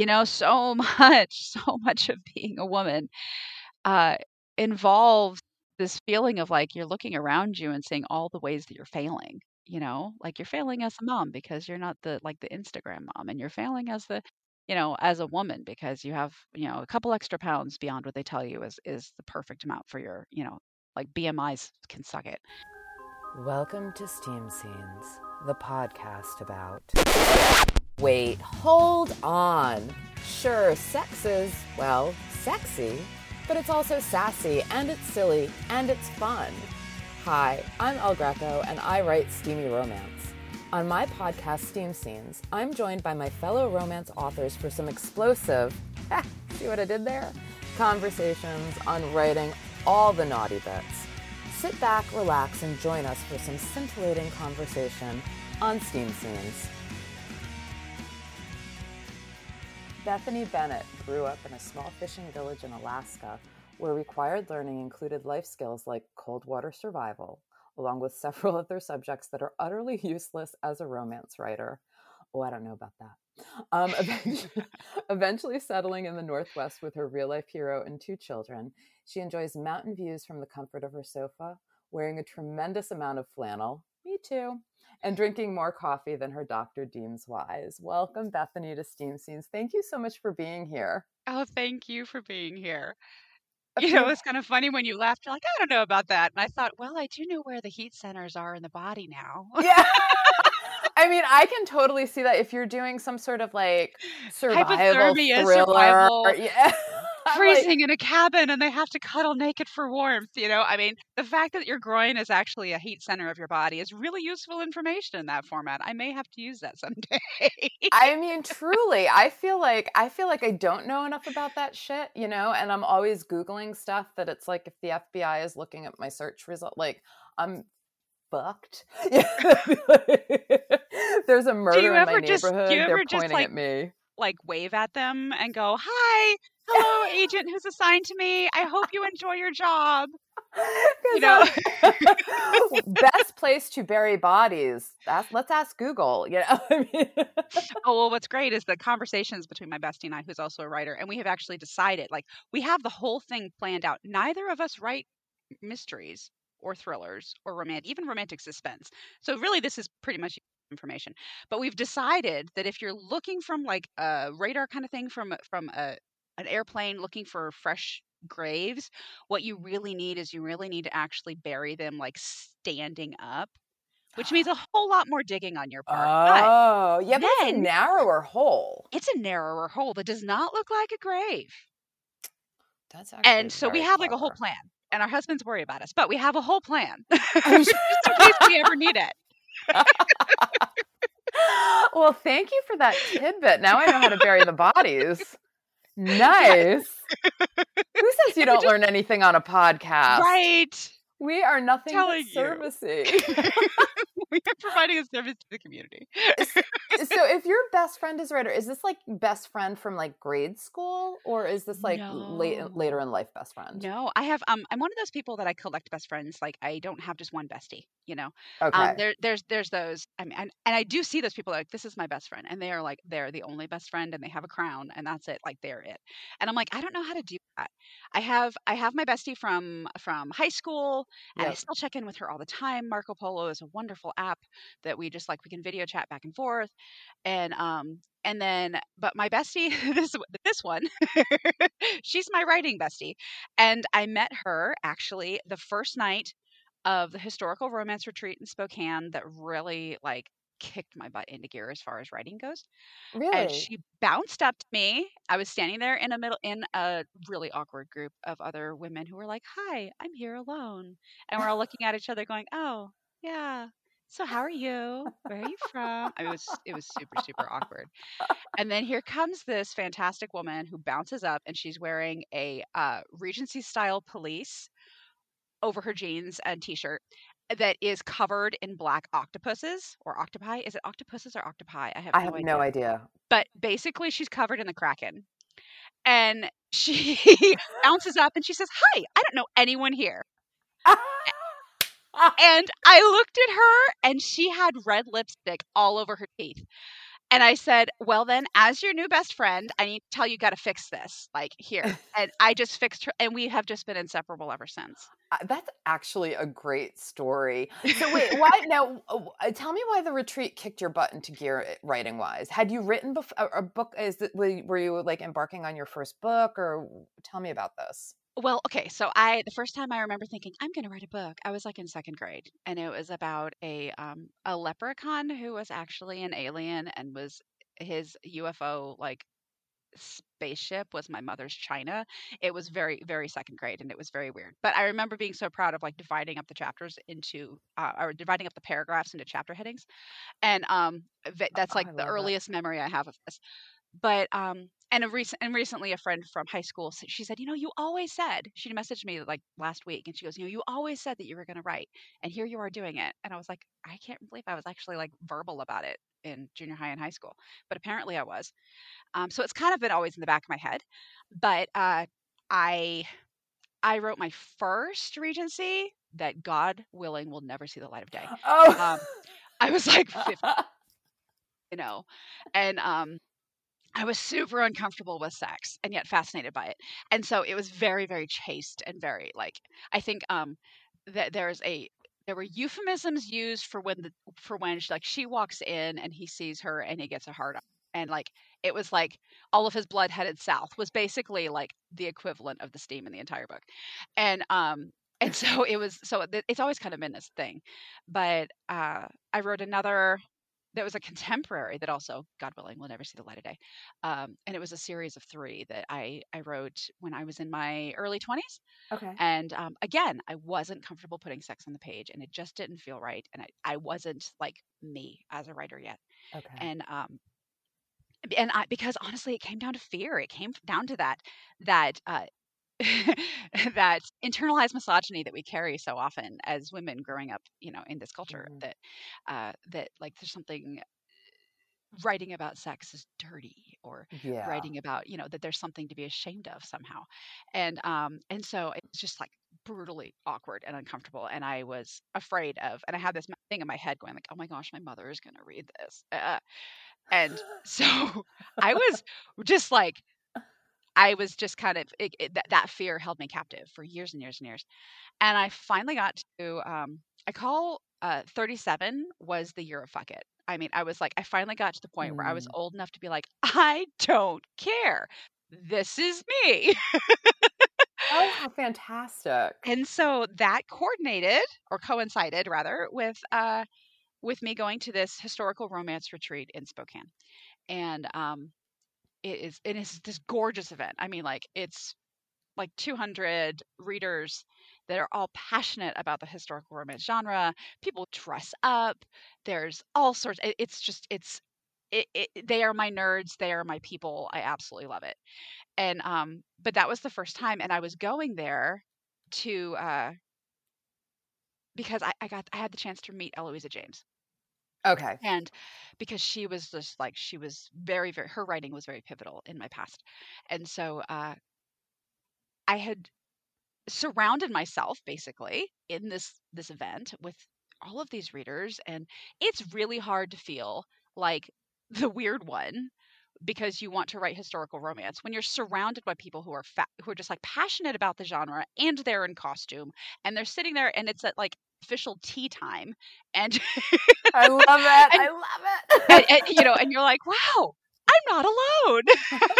you know, so much, so much of being a woman uh, involves this feeling of like you're looking around you and seeing all the ways that you're failing. You know, like you're failing as a mom because you're not the like the Instagram mom, and you're failing as the you know as a woman because you have you know a couple extra pounds beyond what they tell you is is the perfect amount for your you know like BMIs can suck it. Welcome to Steam Scenes, the podcast about. Wait, hold on. Sure, sex is, well, sexy, but it's also sassy and it's silly and it's fun. Hi, I'm El Greco and I write steamy romance. On my podcast, Steam Scenes, I'm joined by my fellow romance authors for some explosive, see what I did there? Conversations on writing all the naughty bits. Sit back, relax, and join us for some scintillating conversation on Steam Scenes. Bethany Bennett grew up in a small fishing village in Alaska where required learning included life skills like cold water survival, along with several other subjects that are utterly useless as a romance writer. Oh, I don't know about that. Um, eventually, eventually settling in the Northwest with her real life hero and two children, she enjoys mountain views from the comfort of her sofa, wearing a tremendous amount of flannel, me too, and drinking more coffee than her doctor deems wise. Welcome, Bethany, to Steam Scenes. Thank you so much for being here. Oh, thank you for being here. You know, it's kind of funny when you laughed. You're like, I don't know about that. And I thought, well, I do know where the heat centers are in the body now. Yeah. I mean, I can totally see that if you're doing some sort of like survival thriller. survival. Yeah. I'm like- freezing in a cabin and they have to cuddle naked for warmth. You know, I mean, the fact that your groin is actually a heat center of your body is really useful information in that format. I may have to use that someday. I mean, truly, I feel like I feel like I don't know enough about that shit, you know, and I'm always googling stuff that it's like if the FBI is looking at my search result, like I'm fucked. There's a murder in my just- do neighborhood. you They're ever just, pointing like, at me. like wave at them and go, "Hi, hello, agent who's assigned to me. I hope you enjoy your job." You know, best place to bury bodies. That's, let's ask Google. You know, I mean, oh well, what's great is the conversations between my bestie and I, who's also a writer, and we have actually decided, like, we have the whole thing planned out. Neither of us write mysteries or thrillers or romantic, even romantic suspense. So really, this is pretty much information. But we've decided that if you're looking from like a radar kind of thing from from a an airplane looking for fresh graves, what you mm-hmm. really need is you really need to actually bury them like standing up, which means a whole lot more digging on your part. But oh, yeah, but it's a narrower hole. it's a narrower hole that does not look like a grave. That's actually And so we have like a whole plan. And our husbands worry about us, but we have a whole plan just in case we ever need it. well, thank you for that tidbit. Now I know how to bury the bodies. Nice. Who says you don't learn anything on a podcast? Right. We are nothing but Telling servicey. we are providing a service to the community. So if your best friend is a writer, is this like best friend from like grade school or is this like late later in life best friend? No, I have um I'm one of those people that I collect best friends. Like I don't have just one bestie, you know. Okay. Um there there's there's those I mean and, and I do see those people like this is my best friend and they are like they're the only best friend and they have a crown and that's it like they're it. And I'm like I don't know how to do that. I have I have my bestie from from high school and I still check in with her all the time. Marco Polo is a wonderful app that we just like we can video chat back and forth. And um and then but my bestie this this one she's my writing bestie and I met her actually the first night of the historical romance retreat in Spokane that really like kicked my butt into gear as far as writing goes. really? And she bounced up to me. I was standing there in a middle in a really awkward group of other women who were like, "Hi, I'm here alone." And we're all looking at each other going, "Oh, yeah. So how are you? Where are you from?" I mean, it was it was super super awkward. And then here comes this fantastic woman who bounces up and she's wearing a uh, Regency style pelisse over her jeans and t-shirt that is covered in black octopuses or octopi. Is it octopuses or octopi? I have, I no, have idea. no idea. But basically, she's covered in the kraken, and she bounces up and she says, "Hi, I don't know anyone here." And I looked at her, and she had red lipstick all over her teeth. and I said, "Well, then, as your new best friend, I need to tell you, got to fix this. Like here." and I just fixed her, and we have just been inseparable ever since. Uh, that's actually a great story. So wait, why now? Uh, tell me why the retreat kicked your butt into gear eh, writing wise. Had you written before a book? Is it, were you like embarking on your first book, or tell me about this? Well, okay, so I the first time I remember thinking I'm going to write a book, I was like in second grade, and it was about a um a leprechaun who was actually an alien and was his UFO like spaceship was my mother's china. It was very very second grade and it was very weird. But I remember being so proud of like dividing up the chapters into uh, or dividing up the paragraphs into chapter headings. And um that's Oh, like the love that. earliest memory I have of this. But um and a recent and recently a friend from high school she said, "You know, you always said." She messaged me like last week and she goes, "You know, you always said that you were going to write and here you are doing it." And I was like, "I can't believe I was actually like verbal about it in junior high and high school." But apparently I was. Um, so it's kind of been always in the back of my head. But uh, I I wrote my first Regency that God willing will never see the light of day. Oh, Um, I was like 50, you know, and um, I was super uncomfortable with sex and yet fascinated by it. And so it was very, very chaste and very like I think um that there's a there were euphemisms used for when the for when she, like she walks in and he sees her and he gets a hard on. And like it was like all of his blood headed south was basically like the equivalent of the steam in the entire book. And um and so it was so it's always kind of been this thing. But uh I wrote another that was a contemporary that also, God willing, will never see the light of day. Um, and it was a series of three that I I wrote when I was in my early 20s. okay. And um, again, I wasn't comfortable putting sex on the page, and it just didn't feel right. And I, I wasn't like me as a writer yet. Okay. And um, and I because honestly, it came down to fear. It came down to that that uh, that internalized misogyny that we carry so often as women growing up, you know, in this culture. Mhm. That uh, that like there's something writing about sex is dirty or yeah. writing about you know that there's something to be ashamed of somehow and um and so it's just like brutally awkward and uncomfortable and i was afraid of and i had this thing in my head going like oh my gosh my mother is going to read this uh, and so i was just like i was just kind of it, it, that, that fear held me captive for years and years and years. And i finally got to um i call uh 37 was the year of fuck it. I mean i was like i finally got to the point where i was Mm. old enough to be like i don't care. This is me. Oh, how fantastic! and so that coordinated or coincided rather with uh with me going to this historical romance retreat in spokane. And um it is it is this gorgeous event i mean like it's like 200 readers that are all passionate about the historical romance genre. People dress up. There's all sorts. it- It's just it's it, it, they are my nerds. They are my people. I absolutely love it. And um, but that was the first time, and I was going there to uh because I, I got I had the chance to meet Eloisa James, Okay. and because she was just like she was very very her writing was very pivotal in my past, and so uh, I had surrounded myself basically in this this event with all of these readers and it's really hard to feel like the weird one because you want to write historical romance when you're surrounded by people who are fa- who are just like passionate about the genre and they're in costume and they're sitting there and it's at like official tea time and I love it. And- I love it. and, you know and you're like wow i'm not alone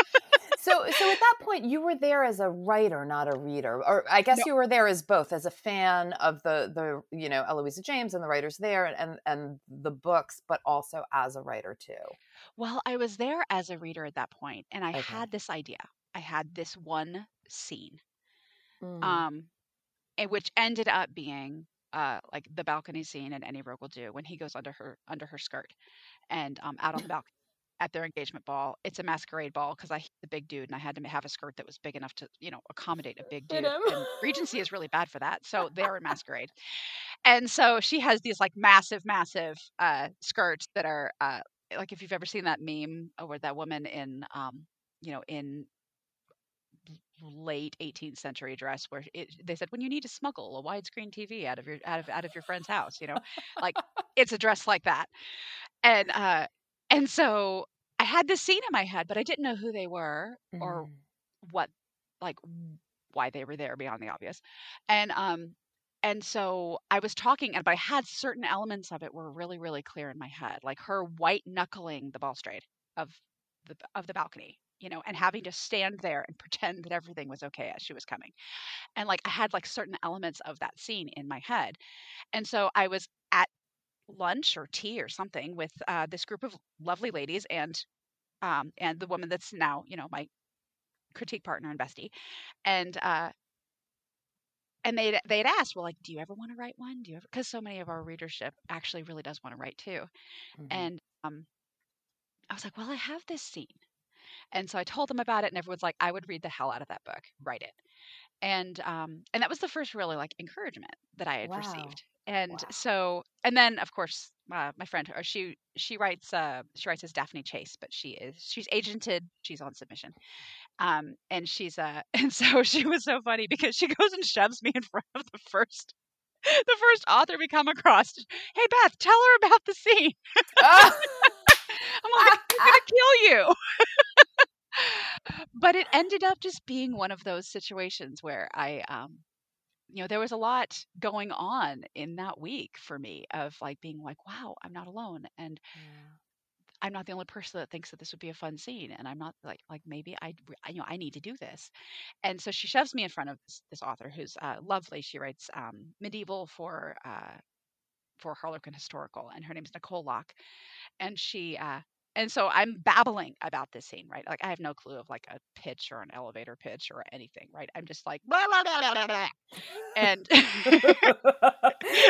so, so at that point, you were there as a writer, not a reader, or I guess No. you were there as both, as a fan of the the you know Eloisa James and the writers there, and and the books, but also as a writer too. Well, I was there as a reader at that point, and I Okay. had this idea. I had this one scene, Mm. um, and which ended up being uh, like the balcony scene in Any Rogue Will Do when he goes under her under her skirt and um, out on the balcony at their engagement ball. It's a masquerade ball because I the big dude and I had to have a skirt that was big enough to you know accommodate a big dude. And Regency is really bad for that, so they're in masquerade. And so she has these like massive, massive uh, skirts that are uh, like if you've ever seen that meme uh, where that woman in um, you know in late 18th century dress where it, they said when you need to smuggle a widescreen TV out of your out of out of your friend's house, you know, like it's a dress like that. And uh and so I had this scene in my head, but I didn't know who they were or Mhm. what like why they were there beyond the obvious. And um and so I was talking and but I had certain elements of it were really really clear in my head, like her white knuckling the balustrade of the of the balcony, you know, and having to stand there and pretend that everything was okay as she was coming. And like I had like certain elements of that scene in my head. And so I was at lunch or tea or something with uh, this group of lovely ladies and um, and the woman that's now you know my critique partner and bestie and uh and they they'd asked well like do you ever want to write one do you ever because so many of our readership actually really does want to write too Mhm. and um i was like well i have this scene and so i told them about it and everyone's like i would read the hell out of that book write it and um and that was the first really like encouragement that i had Wow. received and Wow. so and then of course uh, my friend uh, she she writes uh she writes as daphne chase but she is she's agented she's on submission um and she's uh and so she was so funny because she goes and shoves me in front of the first the first author we come across hey beth tell her about the scene Ah! i'm like i'm gonna kill you but it ended up just being one of those situations where I, um, you know, there was a lot going on in that week for me of like being like, wow, I'm not alone. And Yeah. I'm not the only person that thinks that this would be a fun scene. And I'm not like, like maybe I, I- you know, I need to do this. And so she shoves me in front of this, this author who's uh, lovely. She writes um, medieval for, uh, for Harlequin Historical, and her name's Nicole Locke. And she, uh, and so I'm babbling about this scene, right? Like I have no clue of like a pitch or an elevator pitch or anything, right? I'm just like, blah, blah, blah, blah, and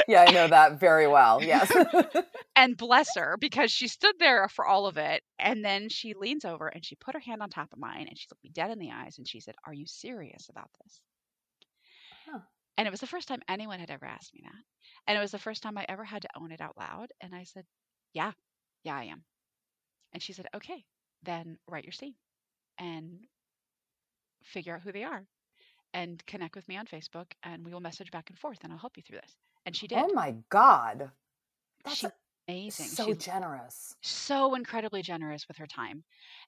yeah, I know that very well. Yes. and bless her because she stood there for all of it, and then she leans over and she put her hand on top of mine and she looked me dead in the eyes and she said, "Are you serious about this?" Huh. And it was the first time anyone had ever asked me that, and it was the first time I ever had to own it out loud. And I said, "Yeah, yeah, I am." And she said, "Okay, then write your scene and figure out who they are and connect with me on Facebook and we will message back and forth and I'll help you through this." And she did. oh my God. That's She Amazing. so She generous. so incredibly generous with her time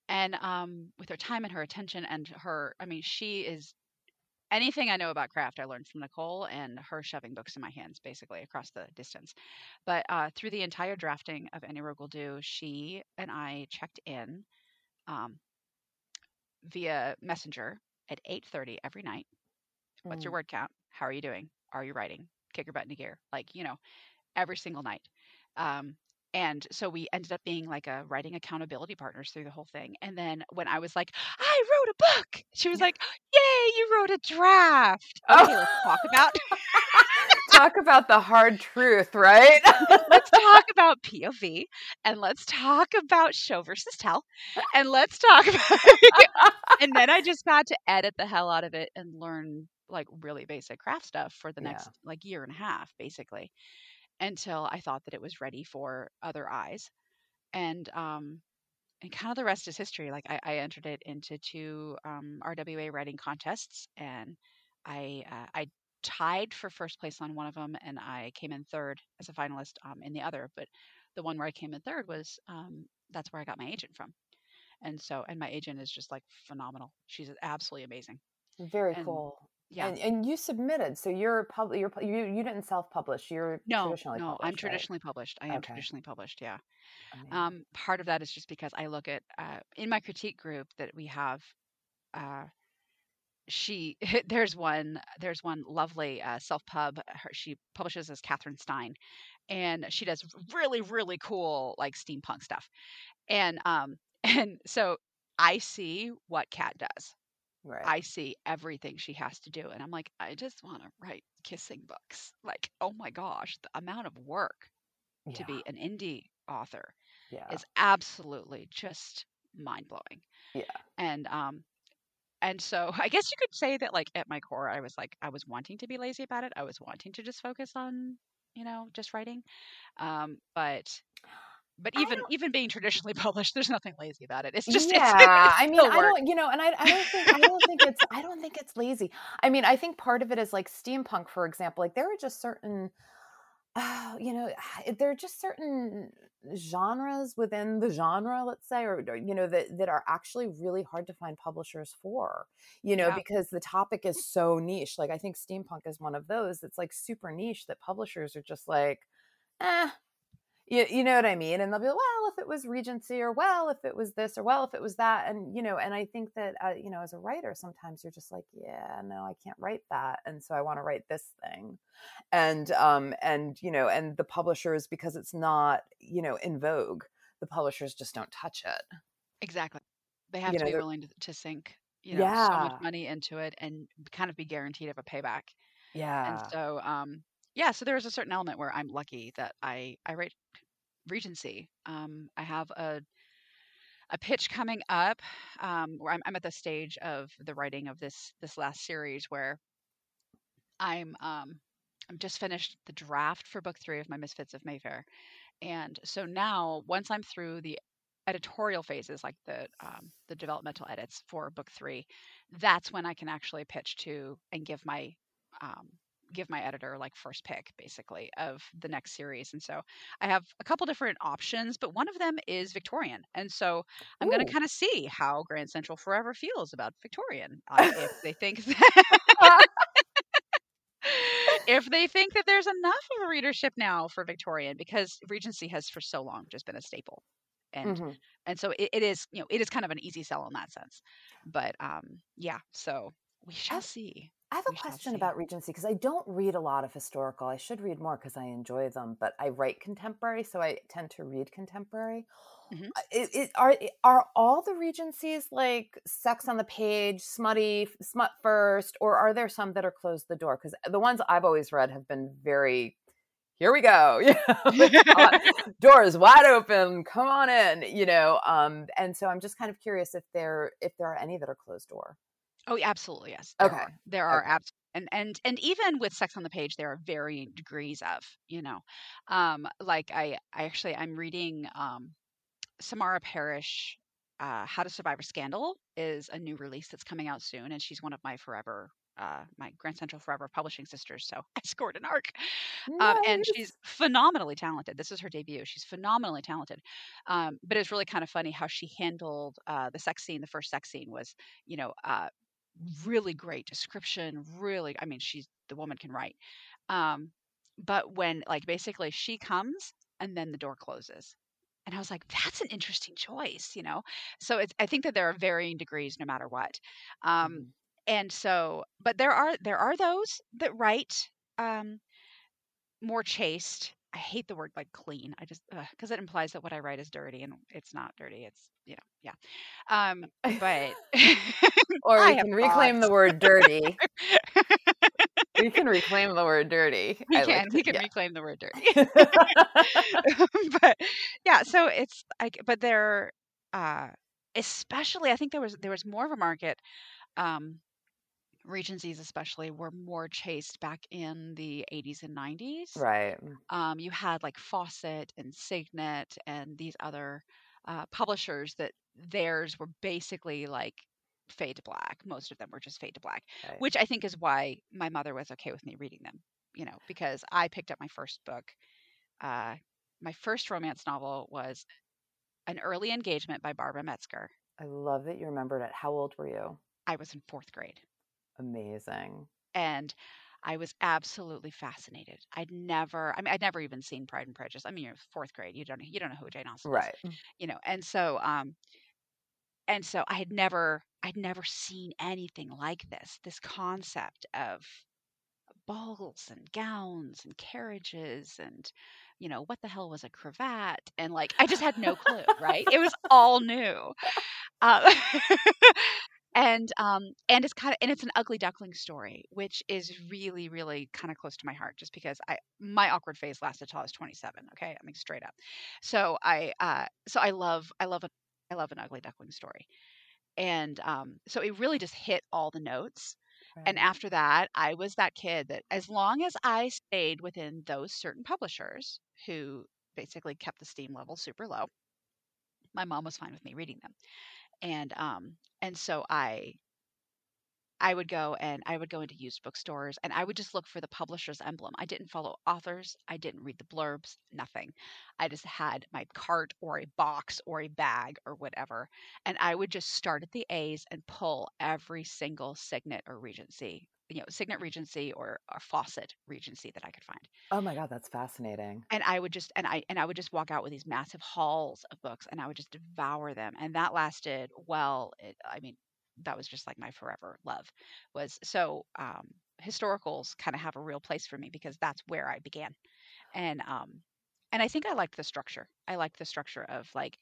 and um with her time and her attention and her I mean she is anything I know about craft I learned from Nicole and her shoving books in my hands basically across the distance. But uh through the entire drafting of Any Rogue Will Do, she and I checked in um via messenger at 8:30 every night. What's your Mm. word count? How are you doing? Are you writing? Kick your butt into gear. Like, you know, every single night. Um, and so we ended up being like a writing accountability partners through the whole thing. And then when I was like, I wrote a book, she was like, Yay, you wrote a draft. Oh. Okay, let's talk about Talk about the hard truth, right? let's talk about POV and let's talk about show versus tell. And let's talk about and then I just got to edit the hell out of it and learn like really basic craft stuff for the Yeah. next like year and a half basically until I thought that it was ready for other eyes. And um and kind of the rest is history. Like I, I entered it into two um, RWA writing contests, and I uh, I tied for first place on one of them, and I came in third as a finalist um, in the other. But the one where I came in third was um, that's where I got my agent from, and so and my agent is just like phenomenal. She's absolutely amazing. Very And- cool. Yeah. And, and you submitted, so you're public. You're you you didn't self-publish. You're no, traditionally no. I'm right? traditionally published. I am Okay. traditionally published. Yeah. Um, part of that is just because I look at uh, in my critique group that we have. Uh, she there's one there's one lovely uh, self pub. Her, she publishes as Catherine Stein, and she does really really cool like steampunk stuff. And um and so I see what Cat does. Right. I see everything she has to do, and I'm like, I just want to write kissing books. Like, oh my gosh, the amount of work to be an indie author yeah. is absolutely just mind blowing. Yeah. And um and so I guess you could say that like at my core I was like I was wanting to be lazy about it. I was wanting to just focus on, you know, just writing. Um but but even even being traditionally published, there's nothing lazy about it. It's just yeah it's i mean i don't you know and I, I don't think i don't think it's i don't think it's lazy i mean i think part of it is like steampunk for example like there are just certain Oh, you know, there are just certain genres within the genre, let's say, or, or, you know, that that are actually really hard to find publishers for. You know, Yeah. because the topic is so niche. Like I think steampunk is one of those that's like super niche that publishers are just like, eh, you, you know what I mean? And they'll be like, well, if it was Regency, or well, if it was this, or well, if it was that, and you know, and I think that uh, you know, as a writer, sometimes you're just like, yeah, no, I can't write that, and so I want to write this thing, and um, and you know, and the publishers because it's not you know in vogue, the publishers just don't touch it. Exactly. They have You to know, be willing to, to sink, you know, so much money into it and kind of be guaranteed of a payback. Yeah. And so, um, yeah, so there's a certain element where I'm lucky that I I write Regency. Um, I have a a pitch coming up um, where I'm, I'm at the stage of the writing of this this last series where I'm um, I'm just finished the draft for book three of my Misfits of Mayfair, and so now once I'm through the editorial phases, like the um, the developmental edits for book three, that's when I can actually pitch to and give my um, give my editor like first pick basically of the next series. And so I have a couple different options, but one of them is Victorian, and so I'm going to kind of see how Grand Central Forever feels about Victorian uh, if they think that if they think that there's enough of a readership now for Victorian because Regency has for so long just been a staple. And Mhm. and so it, it is, you know, it is kind of an easy sell in that sense. But um yeah, so we shall see. I have a We question about Regency because I don't read a lot of historical. I should read more because I enjoy them, but I write contemporary, so I tend to read contemporary. Mhm. Uh, It, it, are are all the Regencies like sex on the page, smutty, smut first, or are there some that are closed the door? Because the ones I've always read have been very. Here we go. You know, doors wide open. Come on in. You know, um, and so I'm just kind of curious if there if there are any that are closed door. Oh, yeah, absolutely, yes. There Okay. are. There are Okay. and and and even with sex on the page, there are varying degrees of, you know. Um, like I I actually I'm reading um Samara Parish, uh, How to Survive a Scandal is a new release that's coming out soon, and she's one of my forever, uh, my Grand Central Forever publishing sisters. So I scored an arc, um, and she's Nice. phenomenally talented. This is her debut. She's phenomenally talented, um, but it's really kind of funny how she handled uh, the sex scene. The first sex scene was, you know, uh, really great description. Really, I mean, she's the woman can write. Um, but when like basically she comes and then the door closes and I was like, that's an interesting choice, you know? So it's, I think that there are varying degrees no matter what. Um, Mhm. and so, but there are, there are those that write, um, more chaste. I hate the word like clean. I just, cause it implies that what I write is dirty and it's not dirty. It's, you know, yeah. Um, but Or we can reclaim the word dirty. we can reclaim the word dirty. we I can, like we can reclaim the word dirty. but yeah, so it's like, but there, uh, especially, I think there was there was more of a market. Um, Regencies, especially, were more chaste back in the 80s and 90s. right. Um, you had like Fawcett and Signet and these other uh, publishers that theirs were basically like fade to black. Most of them were just fade to black, right. which I think is why my mother was okay with me reading them. You know, because I picked up my first book. Uh, my first romance novel was An Early Engagement by Barbara Metzger. I love that you remembered it. How old were you? I was in fourth grade. Amazing. and I was absolutely fascinated. I'd never, I mean, I'd never even seen Pride and Prejudice. I mean, you're fourth grade, you don't, you don't know who Jane Austen is, Right. you know, and so, um, and so I had never, I'd never seen anything like this. This concept of balls and gowns and carriages and, you know, what the hell was a cravat? And like, I just had no clue, right? It was all new. Uh, and um and it's kind of and it's an ugly duckling story which is really really kind of close to my heart just because i my awkward phase lasted till i was 27 okay? I mean straight up. So i uh so i love i love a i love an ugly duckling story. And um so it really just hit all the notes. And after that i was that kid that as long as i stayed within those certain publishers who basically kept the steam level super low my mom was fine with me reading them and um and so i I would go and I would go into used bookstores and I would just look for the publisher's emblem. I didn't follow authors, I didn't read the blurbs, nothing. I just had my cart or a box or a bag or whatever. And I would just start at the A's and pull every single Signet or Regency, you know, Signet Regency or, a Fawcett Regency that I could find. Oh my god, that's fascinating. And I would just and I and I would just walk out with these massive hauls of books and I would just devour them. And that lasted well, it, I mean, that was just like my forever love was so um historicals kind of have a real place for me because that's where I began. And um and I think I liked the structure. I liked the structure of like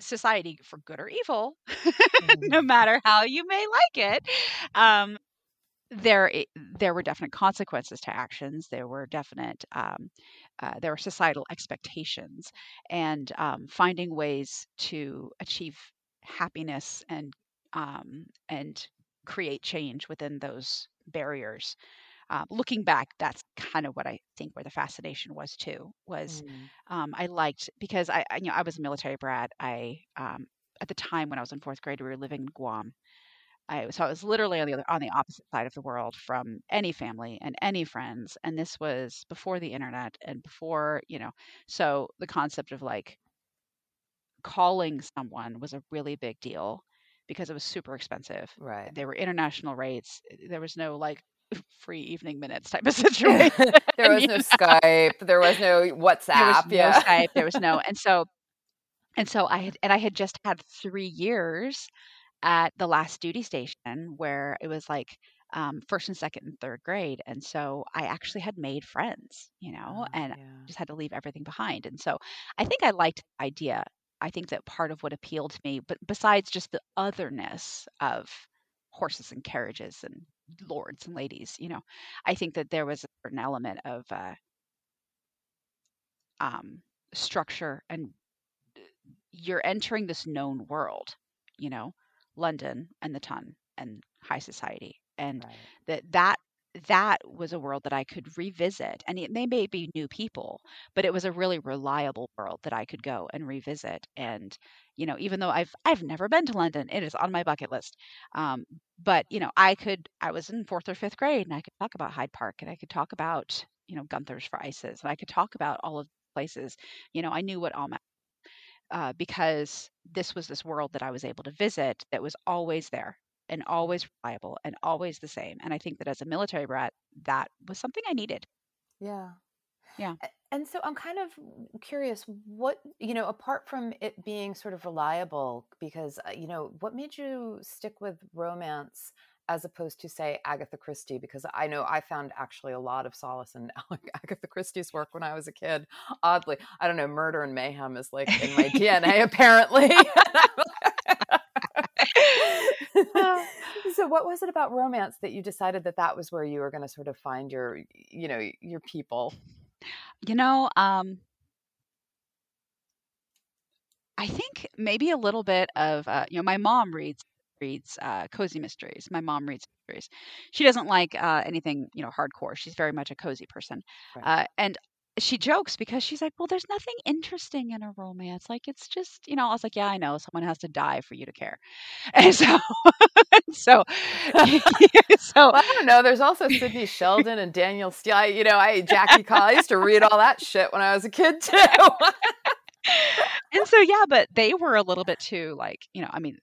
society for good or evil, no matter how you may like it. Um, there, there were definite consequences to actions. There were definite, um, uh, there were societal expectations, and um, finding ways to achieve happiness and um, and create change within those barriers. Uh, looking back, that's kind of what I think where the fascination was too. Was mm. um, I liked because I, I, you know I was a military brat. I um, at the time when I was in fourth grade, we were living in Guam. I, so I was literally on the other on the opposite side of the world from any family and any friends, and this was before the internet and before you know. So the concept of like calling someone was a really big deal because it was super expensive. Right. They were international rates. Eh, there was no like free evening minutes type of situation. there was no Skype. There was no WhatsApp. There was yeah. no Skype. There was no, and so, and so I had, and I had just had three years at the last duty station where it was like um, first and second and third grade, and so I actually had made friends, you know, oh, and yeah. just had to leave everything behind. And so I think I liked the idea I think that part of what appealed to me, but besides just the otherness of horses and carriages and lords and ladies, you know, I think that there was a certain element of uh, um, structure and uh, you're entering this known world, you know, London and the ton and high society, and right. that that that was a world that I could revisit. And it, they may be new people, but it was a really reliable world that I could go and revisit. And, you know, even though I've I've never been to London, it is on my bucket list. Um, but, you know, I could I was in fourth or fifth grade and I could talk about Hyde Park and I could talk about, you know, Gunter's for ices, and I could talk about all of the places. You know, I knew what all my uh, because this was this world that I was able to visit that was always there and always reliable and always the same. And I think that as a military brat, that was something I needed. Yeah. Yeah. And so I'm kind of curious what, you know, apart from it being sort of reliable, because, uh, you know, what made you stick with romance as opposed to, say, Agatha Christie? Because I know I found actually a lot of solace in Agatha Christie's work when I was a kid. Oddly, I don't know, murder and mayhem is like in my DNA, apparently. so what was it about romance that you decided that that was where you were going to sort of find your you know your people you know um i think maybe a little bit of uh, you know my mom reads reads uh, cozy mysteries my mom reads mysteries she doesn't like uh, anything you know hardcore she's very much a cozy person right. Uh, and she jokes because she's like, "Well, there's nothing interesting in a romance. Like it's just, you know." I was like, "Yeah, I know. Someone has to die for you to care." And so, so, so well, I don't know. There's also Sidney Sheldon and Danielle Steel. You know, I Jackie Call. I used to read all that shit when I was a kid too. and so, yeah, but they were a little bit too like, you know, I mean,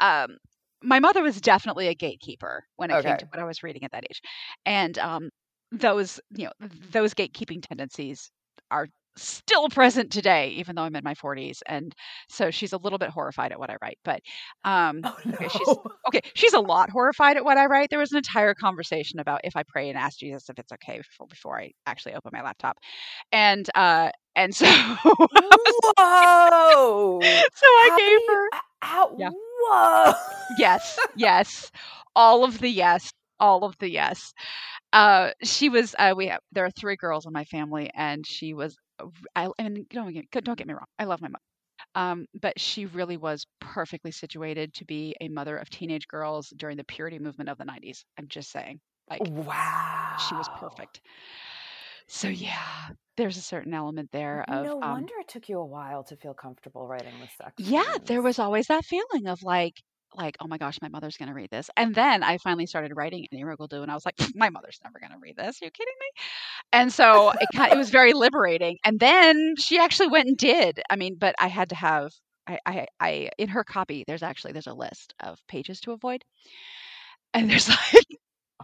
um, my mother was definitely a gatekeeper when it okay. came to what I was reading at that age, and um, those you know those gatekeeping tendencies are still present today even though i'm in my 40s and so she's a little bit horrified at what i write but um oh, no. okay she's okay she's a lot horrified at what i write there was an entire conversation about if i pray and ask jesus if it's okay before, before i actually open my laptop and uh and so whoa so i how gave her how, yeah. Whoa yes yes all of the yes all of the yes uh, she was. Uh, we have there are three girls in my family, and she was. I and don't get don't get me wrong. I love my mom. Um, but she really was perfectly situated to be a mother of teenage girls during the purity movement of the 90s. I'm just saying. Like, wow. She was perfect. So, yeah, there's a certain element there of. No um, wonder it took you a while to feel comfortable writing with sex. Yeah, there was always that feeling of like, like, oh my gosh, my mother's going to read this. And then I finally started writing Any Rogue Will Do, and I was like, my mother's never going to read this. Are you kidding me? And so it kind it was very liberating. And then she actually went and did. I mean, but I had to have I, I, I in her copy. There's actually there's a list of pages to avoid, and there's like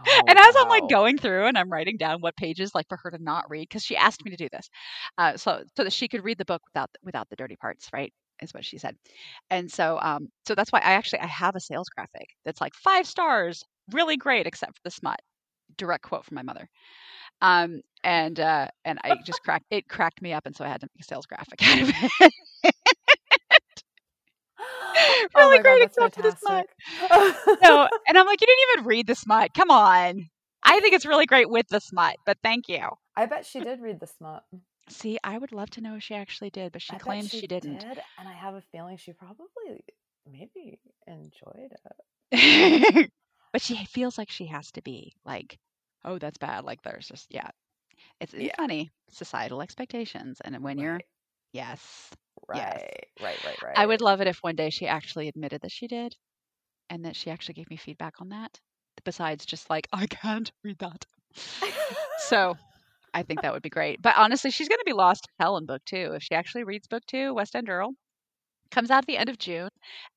Oh, and as I'm like going through and I'm writing down what pages like for her to not read because she asked me to do this, uh, so so that she could read the book without without the dirty parts, right? Is what she said, and so um so that's why I actually I have a sales graphic that's like five stars, really great except for the smut. Direct quote from my mother. Um and uh and I just cracked it cracked me up, and so I had to make a sales graphic out of it. oh really my great god, except for the smut. fantastic. No, and I'm like, you didn't even read the smut. Come on. I think it's really great with the smut, but thank you. I bet she did read the smut. See, I would love to know if she actually did, but she I claims she, didn't. did, and I have a feeling she probably maybe enjoyed it. but she feels like she has to be like, oh, that's bad. Like there's just yeah. It's, it's Yeah. funny. Societal expectations. And when you're yes. Right, Yes. right, right, right. I would love it if one day she actually admitted that she did and that she actually gave me feedback on that. Besides just like, I can't read that. So I think that would be great. But honestly, she's going to be lost to hell in book two. If she actually reads book two, West End Earl, comes out at the end of June.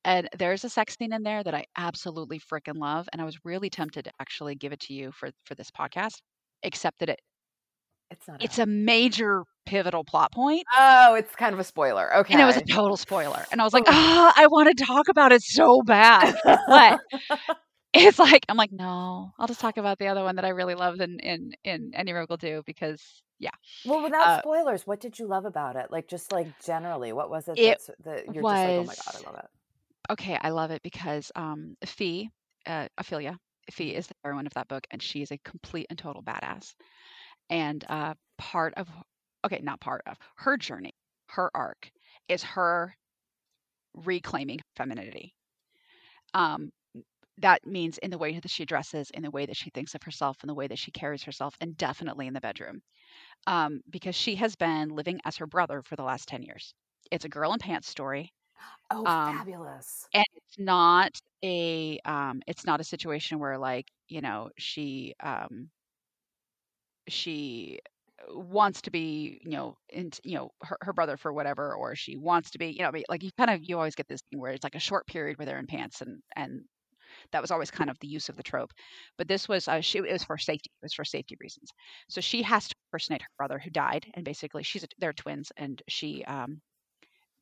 And there's a sex scene in there that I absolutely freaking love. And I was really tempted to actually give it to you for, for this podcast, except that it, it's not. it's out. a major pivotal plot point Oh, it's kind of a spoiler. Okay. And it was a total spoiler. And I was like, ah, I want to talk about it so bad. But it's like, I'm like, no, I'll just talk about the other one that I really loved in, in, in Any Rogue Will do because, yeah. well, without uh, spoilers, what did you love about it? Like, just like generally, what was it, It that you're just like, oh my god, I love it. Okay, I love it because um, Fee, uh, Ophelia, Fee is the heroine of that book, and she is a complete and total badass. And uh, part of, okay, not part of her journey, her arc is her reclaiming femininity. Um, that means in the way that she dresses, in the way that she thinks of herself, in the way that she carries herself, and definitely in the bedroom. Um, because she has been living as her brother for the last 10 years. It's a girl in pants story. Oh, Um, fabulous. and it's not a um it's not a situation where like you know she um she wants to be you know in you know her, her brother for whatever or she wants to be you know like you kind of you always get this thing where it's like a short period where they're in pants and and that was always kind of the use of the trope but this was uh, she it was for safety it was for safety reasons so she has to impersonate her brother who died and basically she's a, they're twins and she um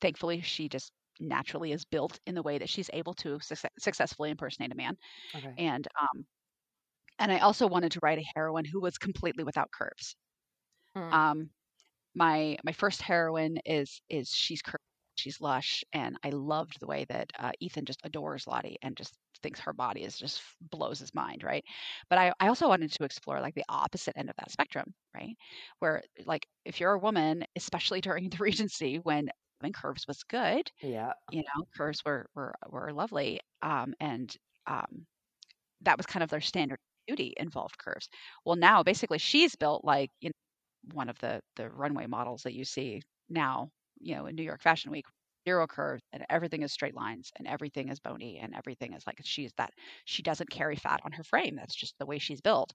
thankfully she just naturally is built in the way that she's able to success- successfully impersonate a man Okay. and um and i also wanted to write a heroine who was completely without curves Mm. um my my first heroine is is she's curvy she's lush and i loved the way that uh, ethan just adores lottie and just thinks her body is just blows his mind right but I, I also wanted to explore like the opposite end of that spectrum right where like if you're a woman especially during the regency when having curves was good Yeah. you know curves were were were lovely um and um that was kind of their standard beauty involved curves well now basically she's built like you know one of the the runway models that you see now you know in new york fashion week zero curves and everything is straight lines and everything is bony and everything is like she's that she doesn't carry fat on her frame that's just the way she's built.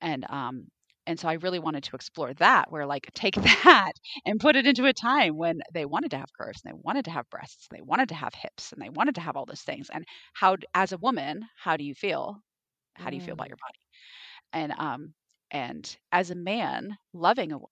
And um and so i really wanted to explore that where like take that and put it into a time when they wanted to have curves and they wanted to have breasts and they wanted to have hips and they wanted to have all those things. And how as a woman how do you feel? How do you feel about Mm. your body? And um and as a man loving a woman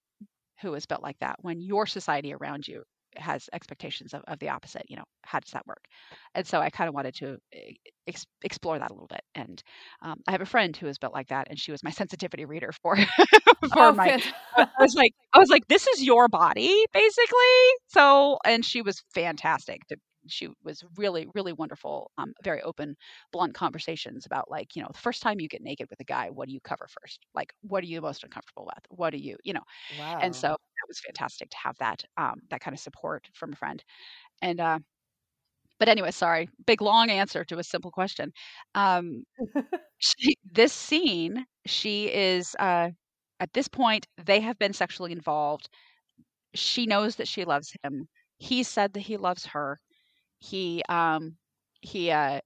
who is built like that when your society around you has expectations of, of the opposite you know how does that work and so i kind of wanted to eh, ex- explore that a little bit and um, i have a friend who is built like that and she was my sensitivity reader for for oh, my I was like, I was like, this is your body, basically. So, and she was fantastic. To, she was really, really wonderful. Um, very open, blunt conversations about like, you know, the first time you get naked with a guy, what do you cover first? Like, what are you most uncomfortable with? What do you, you know? wow. And so that was fantastic to have that, um, that kind of support from a friend. And, uh, but anyway, sorry, big long answer to a simple question. Um, she, this scene, she is uh, at this point they have been sexually involved. She knows that she loves him. He said that he loves her. He um he uh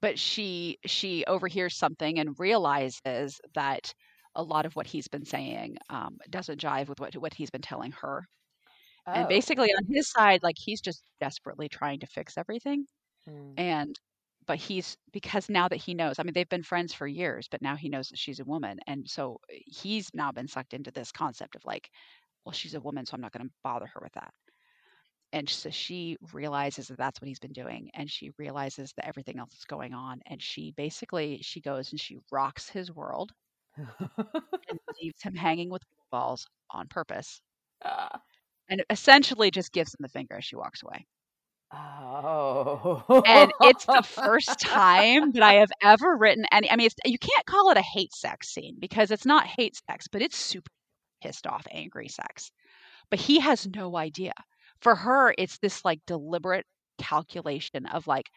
but she she overhears something and realizes that a lot of what he's been saying um, doesn't jive with what what he's been telling her. And Oh. basically, on his side, like he's just desperately trying to fix everything. Mm. And but he's because now that he knows, I mean, they've been friends for years, but now he knows that she's a woman, and so eh, he's now been sucked into this concept of like, well, she's a woman, so I'm not going to bother her with that. And so she realizes that that's what he's been doing, and she realizes that everything else is going on, and she basically she goes and she rocks his world and leaves him hanging with balls on purpose, Ah. and essentially just gives him the finger as she walks away. oh. and it's the first time that I have ever written any. I mean, it's, you can't call it a hate sex scene because it's not hate sex, but it's super pissed off, angry sex. But he has no idea. For her, it's this like deliberate calculation of like,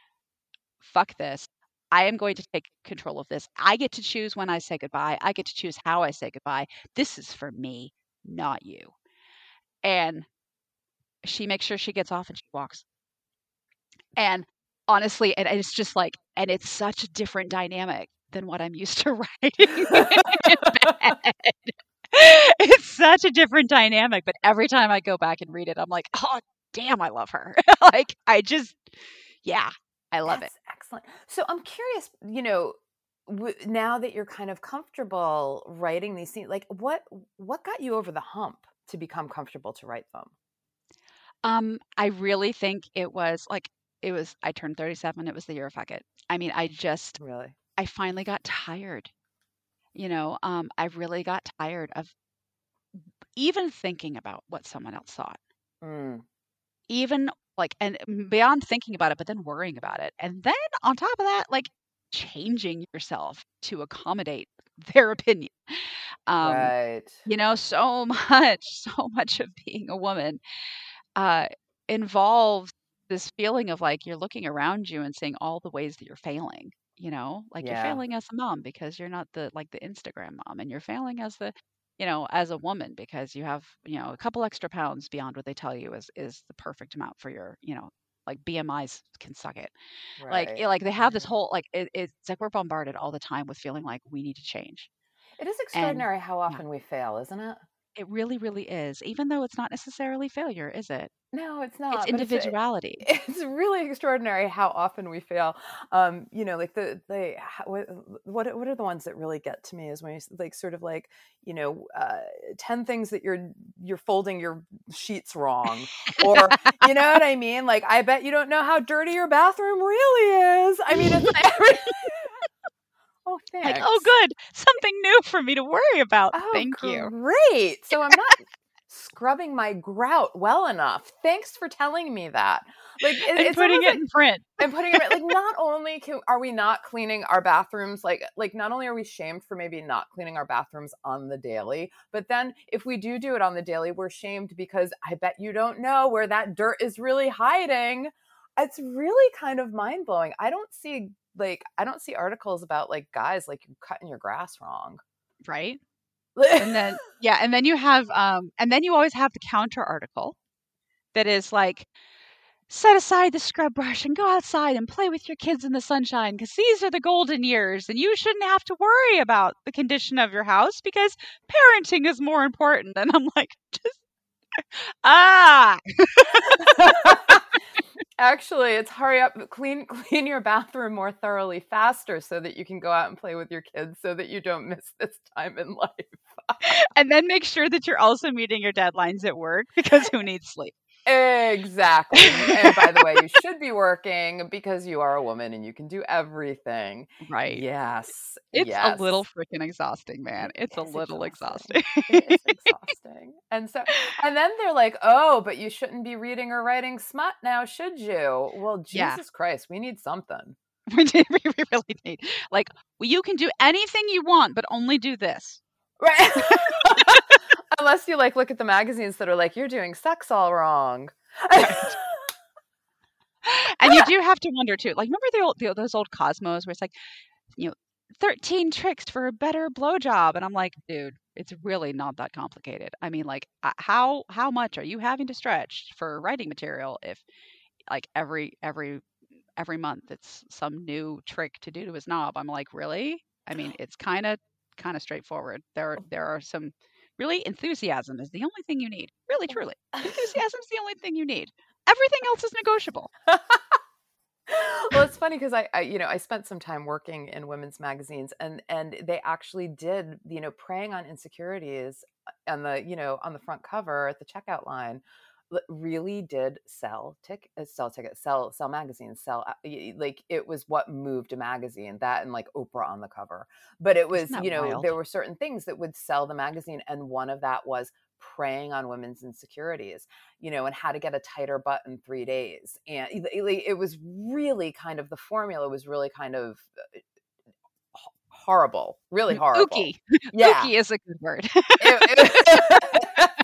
fuck this. I am going to take control of this. I get to choose when I say goodbye. I get to choose how I say goodbye. This is for me, not you. And she makes sure she gets off and she walks. And honestly, and it's just like, and it's such a different dynamic than what I'm used to writing. it's such a different dynamic, but every time I go back and read it, I'm like, oh, damn, I love her. like, I just, yeah, I love That's excellent. So I'm curious, you know, w- now that you're kind of comfortable writing these scenes, like what what got you over the hump to become comfortable to write them? Um, I really think it was like, it was, I turned 37. It was the year of fuck it. I mean, I just, Really? I finally got tired. You know, um, I really got tired of even thinking about what someone else thought. Mm. even like and beyond thinking about it but then worrying about it and then on top of that like changing yourself to accommodate their opinion um right. you know so much so much of being a woman uh involves this feeling of like you're looking around you and seeing all the ways that you're failing you know like Yeah. you're failing as a mom because you're not the like the instagram mom and you're failing as the you know as a woman because you have you know a couple extra pounds beyond what they tell you is is the perfect amount for your you know like bmis can suck it like right. it, like they have this whole like it, it's like we're bombarded all the time with feeling like we need to change It is extraordinary how yeah. often we fail, isn't it? It really really is even though it's not necessarily failure is it No, it's it's not. It's individuality it's really extraordinary how often we fail. Um, you know, like the the what what are the ones that really get to me is when you like sort of like you know uh, ten things that you're you're folding your sheets wrong, or you know what I mean. Like I bet you don't know how dirty your bathroom really is. I mean, it's every. Oh, oh, thanks. like oh good something new for me to worry about Oh, thank you Great. So I'm not scrubbing my grout well enough. Thanks for telling me that. Like it, and it's putting it like, in print and putting it like not only can, are we not cleaning our bathrooms like like not only are we shamed for maybe not cleaning our bathrooms on the daily but then if we do do it on the daily we're shamed because i bet you don't know where that dirt is really hiding it's really kind of mind-blowing i don't see like i don't see articles about like guys like cutting your grass wrong. Right. And then yeah and then you have um and then you always have the counter article that is like set aside the scrub brush and go outside and play with your kids in the sunshine because these are the golden years and you shouldn't have to worry about the condition of your house because parenting is more important. And i'm like just ah Actually, it's hurry up, clean clean your bathroom more thoroughly faster so that you can go out and play with your kids so that you don't miss this time in life. and then make sure that you're also meeting your deadlines at work because who needs sleep Exactly. and by the way, you should be working because you are a woman and you can do everything. right Yes. it's yes. a little freaking exhausting man it's a little exhausting. exhausting it is exhausting. And so, and then they're like, oh, but you shouldn't be reading or writing smut now, should you? Well, Jesus Yeah. Christ, we need something. we do we we really need like you can do anything you want but only do this Right. Unless you like look at the magazines that are like, you're doing sex all wrong. and you do have to wonder too like remember the old the, those old cosmos where it's like you know 13 tricks for a better blowjob and i'm like dude it's really not that complicated i mean like uh, how how much are you having to stretch for writing material if like every every every month it's some new trick to do to his knob. I'm like, really? I mean, it's kind of kind of straightforward. There there are some really enthusiasm is the only thing you need. Really, oh. truly, enthusiasm is the only thing you need. Everything else is negotiable. well, it's funny because I, I, you know, I spent some time working in women's magazines, and and they actually did, you know, preying on insecurities uh, on the, you know, on the front cover at the checkout line really did sell tick uh, sell tickets sell sell magazines sell uh, like it was what moved a magazine that and like oprah on the cover but it was you know wild? there were certain things that would sell the magazine and one of that was preying on women's insecurities you know and how to get a tighter butt in three days and it was really kind of the formula was really kind of uh, horrible really horrible Ookie. yeah Ookie is a good word it, it,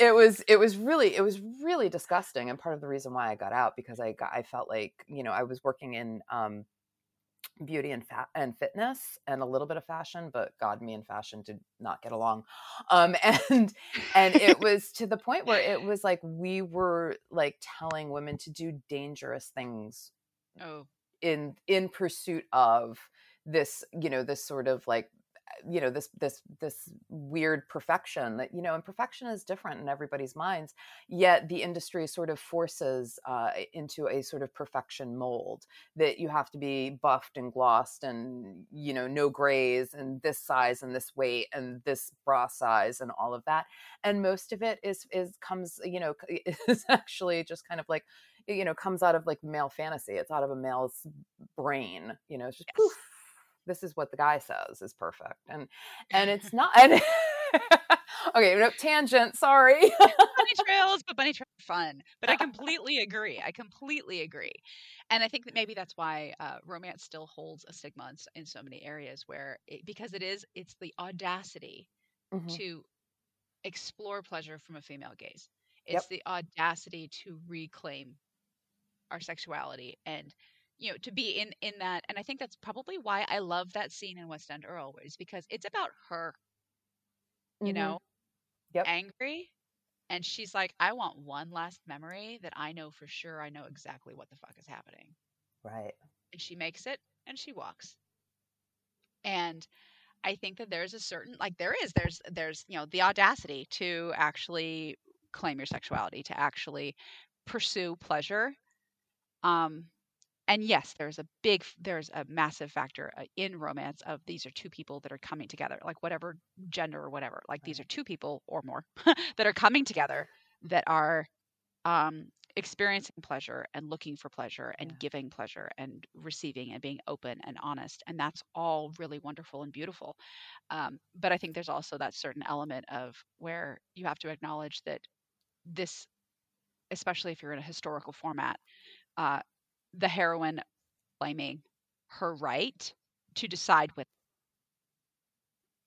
it was it was really it was really disgusting and part of the reason why I got out because I got I felt like you know I was working in um, beauty and fat and fitness and a little bit of fashion but god me and fashion did not get along. Um and and it was to the point where it was like we were like telling women to do dangerous things oh. in in pursuit of this you know this sort of like you know this this this weird perfection that you know and perfection is different in everybody's minds yet the industry sort of forces uh, into a sort of perfection mold that you have to be buffed and glossed and you know no grays and this size and this weight and this bra size and all of that and most of it is is comes you know is actually just kind of like you know comes out of like male fantasy it's out of a male's brain you know it's just yes. poof this is what the guy says is perfect and and it's not and okay no tangent sorry bunny trails but bunny trails are fun but i completely agree i completely agree and i think that maybe that's why uh, romance still holds a stigma in, in so many areas where it, because it is it's the audacity mm-hmm. to explore pleasure from a female gaze it's yep. the audacity to reclaim our sexuality and you know to be in in that and i think that's probably why i love that scene in west end earl is because it's about her. You mm-hmm. know? Yep. angry and she's like i want one last memory that i know for sure i know exactly what the fuck is happening. Right. And she makes it and she walks. And i think that there's a certain like there is there's there's you know the audacity to actually claim your sexuality to actually pursue pleasure um and yes there's a big there's a massive factor uh, in romance of these are two people that are coming together like whatever gender or whatever like these are two people or more that are coming together that are um experiencing pleasure and looking for pleasure and yeah. giving pleasure and receiving and being open and honest and that's all really wonderful and beautiful um, but i think there's also that certain element of where you have to acknowledge that this especially if you're in a historical format uh, the heroine claiming her right to decide with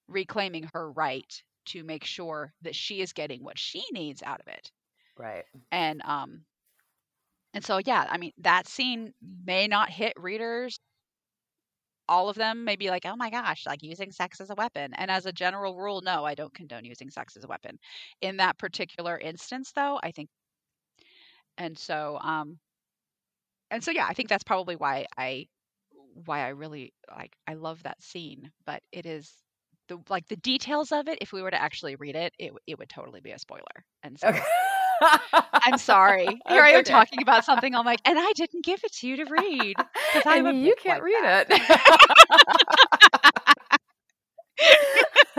reclaiming her right to make sure that she is getting what she needs out of it. Right. And um and so yeah i mean that scene may not hit readers all of them may be like oh my gosh like using sex as a weapon. And as a general rule no i don't condone using sex as a weapon. In that particular instance though i think and so um and so yeah, I think that's probably why I why I really like I love that scene, but it is the like the details of it if we were to actually read it, it it would totally be a spoiler. And so okay. I'm sorry. Here I am talking about something. I'm like, and I didn't give it to you to read because I mean, you can't like read that. it.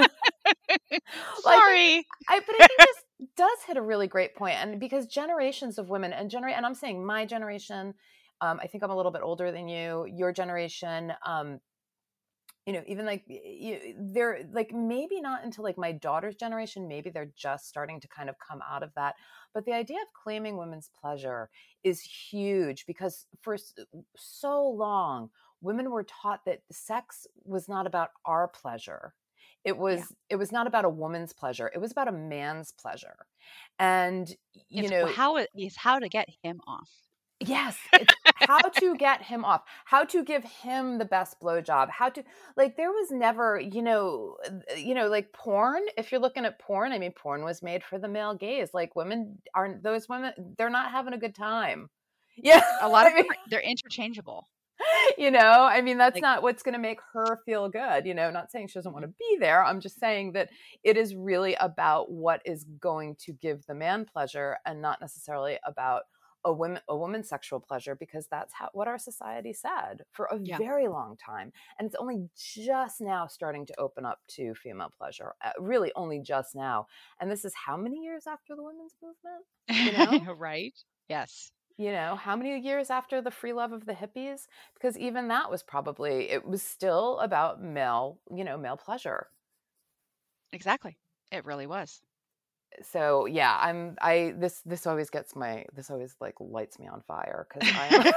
Sorry, like, I, but I think this does hit a really great point, and because generations of women and generate, and I'm saying my generation, um, I think I'm a little bit older than you. Your generation, um, you know, even like you, they're like maybe not until like my daughter's generation, maybe they're just starting to kind of come out of that. But the idea of claiming women's pleasure is huge because for so long, women were taught that sex was not about our pleasure it was yeah. it was not about a woman's pleasure it was about a man's pleasure and you it's know how it is how to get him off Yes, how to get him off, how to give him the best blowjob, how to like there was never, you know, uh, you know, like porn. If you're looking at porn, I mean, porn was made for the male gaze. Like women aren't those women; they're not having a good time. Yeah. A lot of I mean- they're interchangeable. you know i mean that's Like- not what's going to make her feel good you know not saying she doesn't want to mm-hmm. be there i'm just saying that it is really about what is going to give the man pleasure and not necessarily about a woman a woman's sexual pleasure because that's how what our society said for a Yeah. very long time and it's only just now starting to open up to female pleasure uh, really only just now and this is how many years after the women's movement know? right? Yes. you know how many years after the free love of the hippies because even that was probably it was still about male you know male pleasure Exactly. It really was. So yeah i'm i this this always gets my this always like lights me on fire because i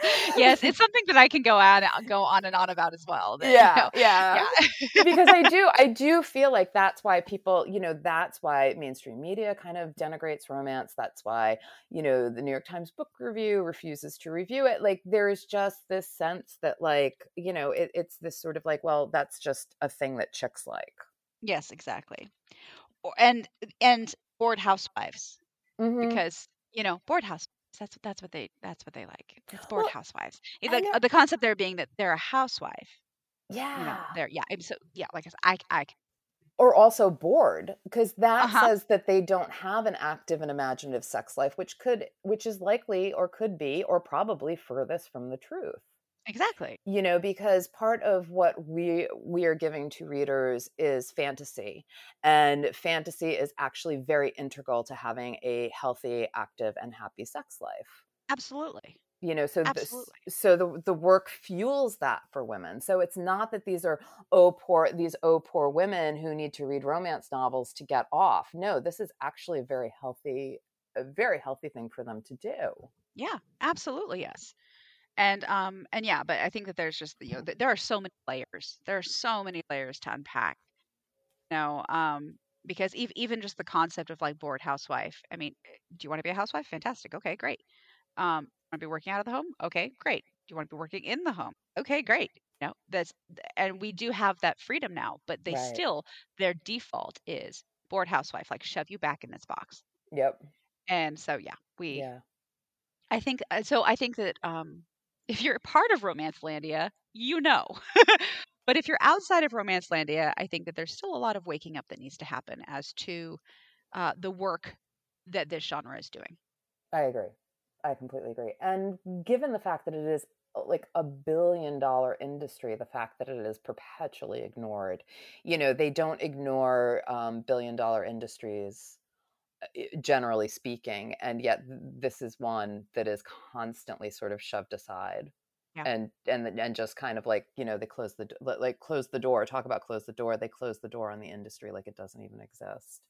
yes, it's something that I can go on uh, go on and on about as well. that, you yeah know, yeah yeah. because I do I do feel like that's why people, you know, that's why mainstream media kind of denigrates romance. That's why, you know, the New York Times book review refuses to review it. Like there is just this sense that like, you know, it, it's this sort of like, well, that's just a thing that chicks like. Yes, exactly. Or- And and bored housewives Mhm. because you know bored housewives. That's that's what they that's what they like. It's bored Well, housewives. I The, know- the concept there being that they're a housewife. yeah. You know, they're yeah. I'm so yeah. Like I said, I I or also bored because that Uh-huh. says that they don't have an active and imaginative sex life which could which is likely or could be or probably furthest from the truth exactly. you know because part of what we we are giving to readers is fantasy and fantasy is actually very integral to having a healthy active and happy sex life Absolutely. you know so this, Absolutely. so the the work fuels that for women so it's not that these are oh poor these oh poor women who need to read romance novels to get off no this is actually a very healthy a very healthy thing for them to do Yeah, absolutely yes. And um and yeah, but I think that there's just you know there are so many layers. There are so many layers to unpack. You know, um because ev- even just the concept of like bored housewife. I mean, eh, do you want to be a housewife? Fantastic. Okay, great. Um, want to be working out of the home? Okay, great. Do you want to be working in the home? Okay, great. You know, that's and we do have that freedom now, but they Right. still their default is bored housewife, like shove you back in this box. yep And so yeah, we yeah I think uh, so. I think that um, if you're a part of Romancelandia, you know. but if you're outside of Romancelandia, I think that there's still a lot of waking up that needs to happen as to uh, the work that this genre is doing. I agree. I completely agree. And given the fact that it is uh, like a billion dollar industry, the fact that it is perpetually ignored, you know, they don't ignore um, billion dollar industries, generally speaking. And yet this is one that is constantly sort of shoved aside. Yeah. And and and just kind of like you know they close the like close the door. Talk about close the door. They close the door on the industry like it doesn't even exist.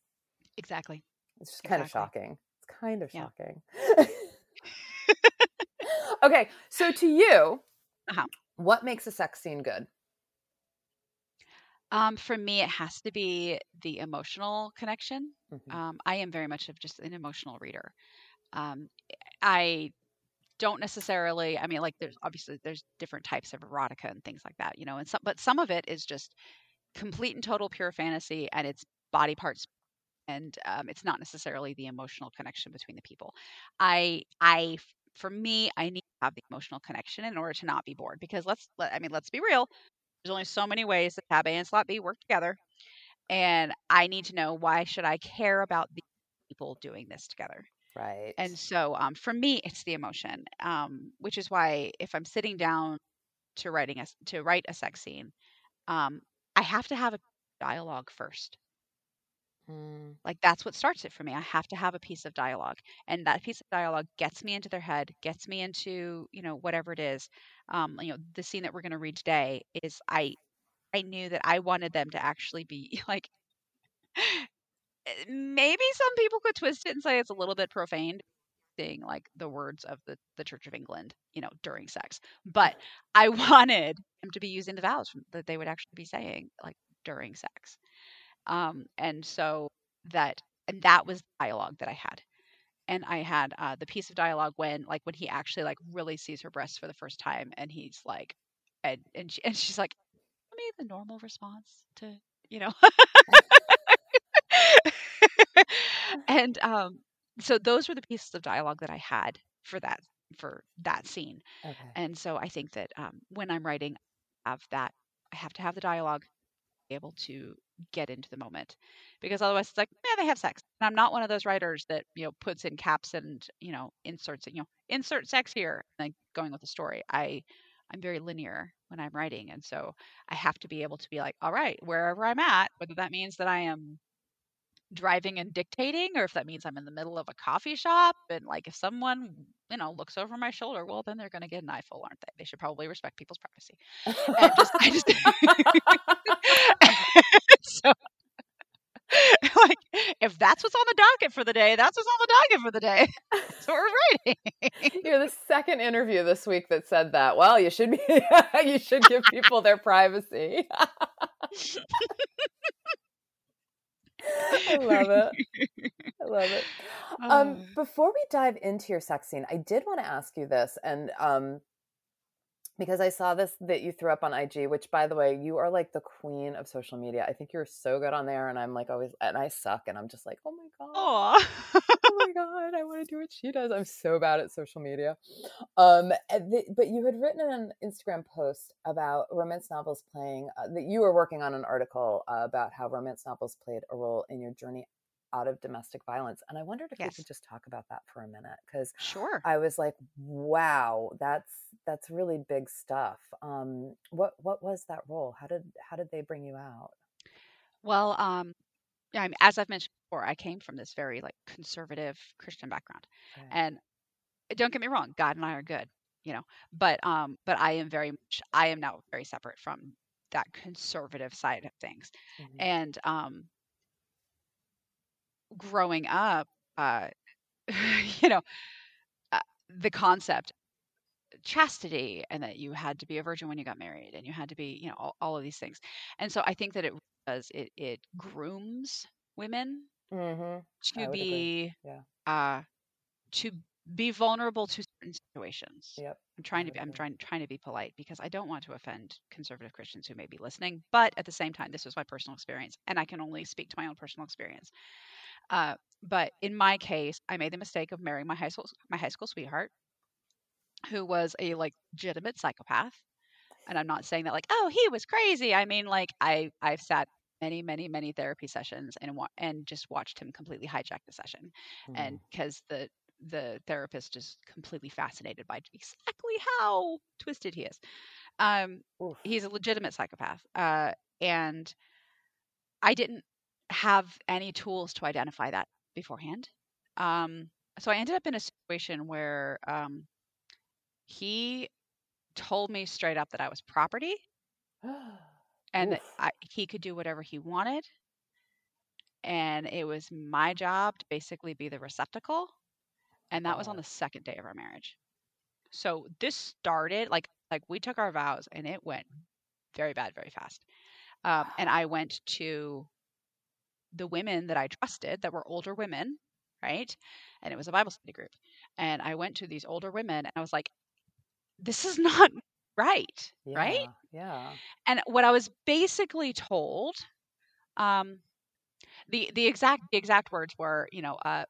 Exactly. It's just kind of shocking. It's kind of Yeah. shocking. okay, so to you, Uh-huh. what makes a sex scene good? Um, for me, it has to be the emotional connection. Mhm. Um, I am very much of just an emotional reader. Um, I don't necessarily. I mean, like there's obviously there's different types of erotica and things like that, you know. And some, but some of it is just complete and total pure fantasy, and it's body parts, and um, it's not necessarily the emotional connection between the people. I, I, for me, I need to have the emotional connection in order to not be bored. Because let's, let, I mean, let's be real. There's only so many ways that tab A and slot B work together, and I need to know why should I care about the people doing this together. Right. And so um, for me, it's the emotion, um, which is why if I'm sitting down to writing a, to write a sex scene, um, I have to have a dialogue first. Mm, Like that's what starts it for me. I have to have a piece of dialogue, and that piece of dialogue gets me into their head, gets me into you know whatever it is. Um, you know, the scene that we're going to read today is I I knew that I wanted them to actually be like. eh, Maybe some people could twist it and say it's a little bit profane, saying like the words of the, the Church of England, you know, during sex. But I wanted them to be using the vows that they would actually be saying like during sex. Um, and so that and that was the dialogue that I had. And I had uh, the piece of dialogue when like when he actually like really sees her breasts for the first time, and he's like, and and, she, and she's like, I mean the normal response to you know. and um so those were the pieces of dialogue that I had for that for that scene. Okay. And so I think that um, when I'm writing, I have that I have to have the dialogue, be able to get into the moment, because otherwise it's like, yeah, they have sex. And I'm not one of those writers that you know puts in caps and you know inserts you know insert sex here, and then going with the story. I I'm very linear when I'm writing, and so I have to be able to be like, all right, wherever I'm at, whether that means that I am driving and dictating or if that means I'm in the middle of a coffee shop and like if someone you know looks over my shoulder well then they're going to get an eyeful aren't they they should probably respect people's privacy and just I just so like if that's what's on the docket for the day that's what's on the docket for the day that's what we're writing You're the second interview this week that said that. Well, you should be you should give people their privacy. I love it. I love it. Um, Oh. before we dive into your sex scene, I did want to ask you this, and um, because I saw this that you threw up on IG, which, by the way, you are like the queen of social media. I think you're so good on there, and I'm like always, and I suck, and I'm just like, oh my god, oh my god, I want to do what she does. I'm so bad at social media. Um, the, but you had written an Instagram post about romance novels playing uh, that you were working on an article uh, about how romance novels played a role in your journey out of domestic violence, and I wondered if we could just talk about that for a minute because sure I was like, wow, that's that's really big stuff. Um, what what was that role? How did how did they bring you out? well um I mean, as I've mentioned before, I came from this very like conservative Christian background, Okay. and don't get me wrong, God and I are good, you know, but um, but I am very much, I am now very separate from that conservative side of things, Mhm. and um, growing up, uh, you know, uh, the concept chastity and that you had to be a virgin when you got married and you had to be you know all, all of these things and so i think that it does it it grooms women Mhm. To be Yeah. uh to be vulnerable to certain situations Yep. i'm trying to be i'm trying trying to be polite because i don't want to offend conservative christians who may be listening but at the same time this was my personal experience and i can only speak to my own personal experience uh but in my case i made the mistake of marrying my high school my high school sweetheart who was a like legitimate psychopath and i'm not saying that like oh he was crazy i mean like i i've sat many many many therapy sessions and wa- and just watched him completely hijack the session and Mhm. because the the therapist is completely fascinated by exactly how twisted he is um Oof. he's a legitimate psychopath uh and i didn't have any tools to identify that beforehand. Um so i ended up in a situation where um he told me straight up that i was property and that I, he could do whatever he wanted and it was my job to basically be the receptacle and that was on the second day of our marriage. So this started like like we took our vows and it went very bad very fast. Um, and i went to the women that i trusted that were older women right and it was a bible study group and i went to these older women and i was like this is not right right Yeah. Yeah. and what I was basically told, um, the the exact the exact words were, you know, uh,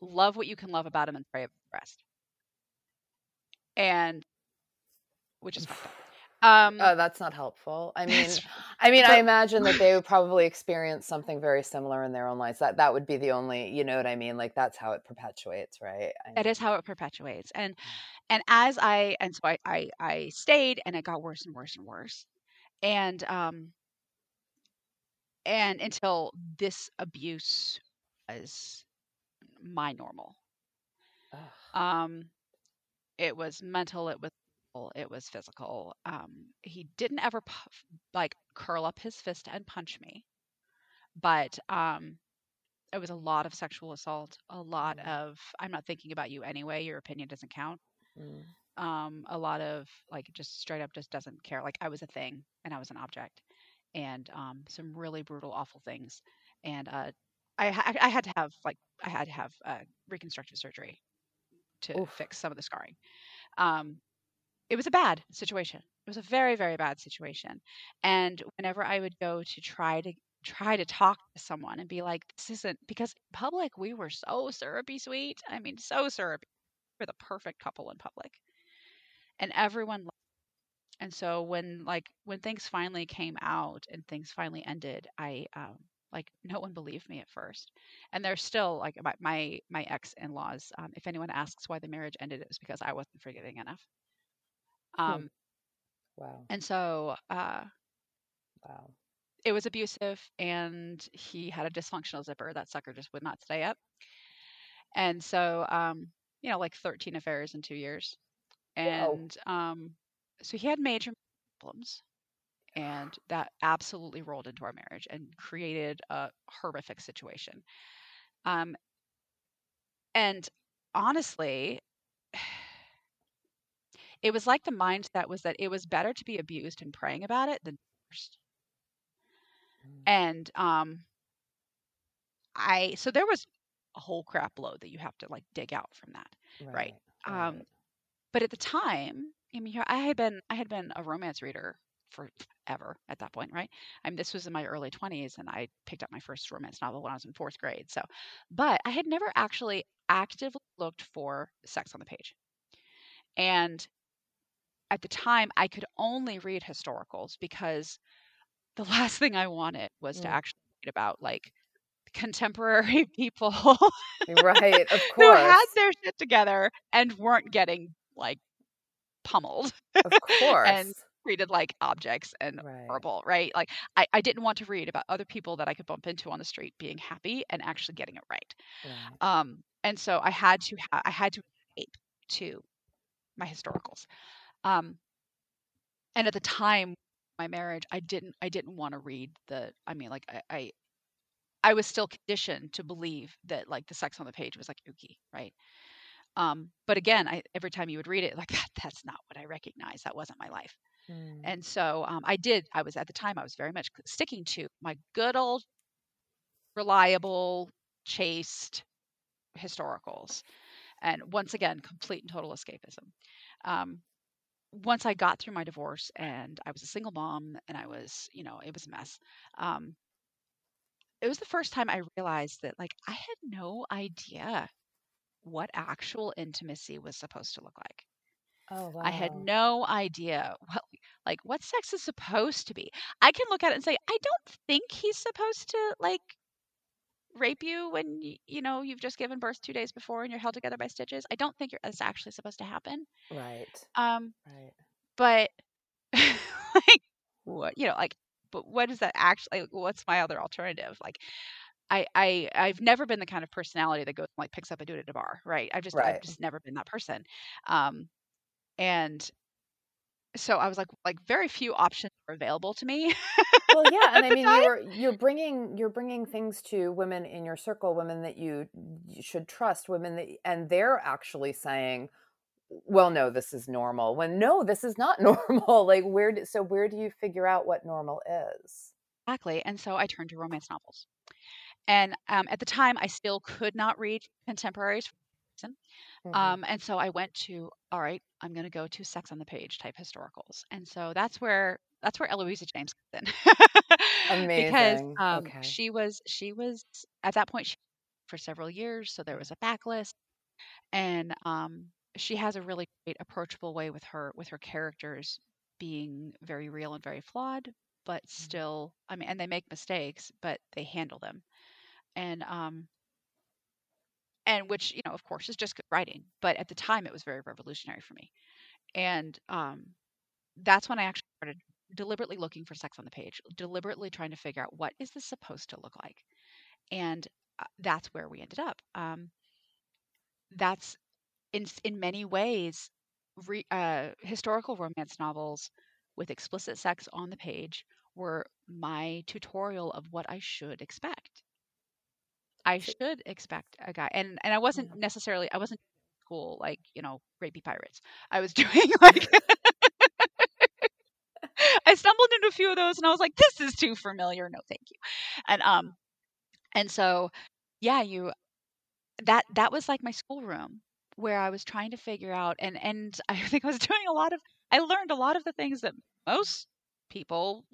love what you can love about him and pray about the rest, and which is fucked up. Um, Oh, that's not helpful. I mean, I mean, I imagine that they would probably experience something very similar in their own lives. That that would be the only, you know what I mean? Like that's how it perpetuates, right? I that is how it perpetuates, and and as I and so I I, I stayed, and it got worse and worse and worse, and um, and until this abuse was my normal. ugh. Um, it was mental. It was it was physical. Um, he didn't ever like curl up his fist and punch me, but um, it was a lot of sexual assault. A lot Mm. of I'm not thinking about you anyway. Your opinion doesn't count. Mm. Um, a lot of like just straight up just doesn't care. Like I was a thing and I was an object, and um, some really brutal, awful things. And uh, I, I had to have like I had to have uh, reconstructive surgery to Oof. fix some of the scarring. Um, it was a bad situation. It was a very, very bad situation. And whenever I would go to try to try to talk to someone and be like, this isn't because public we were so syrupy sweet. I mean, so syrupy. We're the perfect couple in public. And everyone loved and so when like when things finally came out and things finally ended, I um like no one believed me at first. And there's still like my my, my ex-in-laws, um, if anyone asks why the marriage ended, it was because I wasn't forgiving enough. Hmm. Um, Wow. and so uh Wow. it was abusive and he had a dysfunctional zipper. That sucker just would not stay up. And so, um, you know, like 13 affairs in two years. And um, so he had major problems. And that absolutely rolled into our marriage and created a horrific situation. Um, and honestly, it was like the mindset was that it was better to be abused and praying about it than divorced. Mm. And um, I so there was a whole crap load that you have to like dig out from that. Right. Um, Right. but at the time, I mean, I had been I had been a romance reader forever at that point, right? I mean, this was in my early 20s, and I picked up my first romance novel when I was in fourth grade. So, but I had never actually actively looked for sex on the page. And at the time, I could only read historicals because the last thing I wanted was to Mm. actually read about like contemporary people Right. Of course who had their shit together and weren't getting like pummeled Of course. and treated like objects and Right. horrible, right? Like I, I didn't want to read about other people that I could bump into on the street being happy and actually getting it right. Right. Um, and so I had to ha- I had to escape to my historicals. Um, and at the time my marriage i didn't i didn't want to read the i mean like I, I i was still conditioned to believe that like the sex on the page was like ooky right? Um but again i every time you would read it like that that's not what i recognize that wasn't my life. Mm. and so um, i did i was at the time i was very much sticking to my good old reliable chaste historicals. And once again complete and total escapism. Um, once I got through my divorce and I was a single mom and I was, you know, it was a mess. Um, it was the first time I realized that like I had no idea what actual intimacy was supposed to look like. Oh wow. I had no idea what like what sex is supposed to be. I can look at it and say I don't think he's supposed to like rape you when y- you know you've just given birth 2 days before and you're held together by stitches. I don't think you're, that's actually supposed to happen. Right. Um Right. but like what you know like but what is that actually like, what's my other alternative like I, I I've never been the kind of personality that goes and, like picks up a dude at a bar, right? I've just I've just never been that person. Um and so I was like like very few options were available to me. Well, yeah, and I mean, time. you're you're bringing you're bringing things to women in your circle, women that you, you should trust, women that, and they're actually saying, "Well, no, this is normal." When no, this is not normal. Like, where? Do, so, where do you figure out what normal is? Exactly. And so I turned to romance novels. And um, at the time, I still could not read contemporaries. For some reason. Mhm. Um, and so I went to, all right, I'm going to go to sex on the page type historicals. And so that's where that's where Eloisa James comes in. because um, Okay. she was she was at that point she, for several years, so there was a backlist, and um, she has a really great approachable way with her with her characters being very real and very flawed, but Mm-hmm. still, I mean, and they make mistakes, but they handle them, and um, and which you know, of course, is just good writing. But at the time, it was very revolutionary for me, and um, that's when I actually started deliberately looking for sex on the page, deliberately trying to figure out what is this supposed to look like, and uh, that's where we ended up. Um, that's in in many ways, re, uh, historical romance novels with explicit sex on the page were my tutorial of what I should expect. I should expect a guy, and and I wasn't Yeah. necessarily I wasn't cool like you know rapey pirates. I was doing like I stumbled into a few of those, and I was like, this is too familiar. No, thank you. And um and so yeah, you that that was like my schoolroom where I was trying to figure out, and and I think I was doing a lot of I learned a lot of the things that most people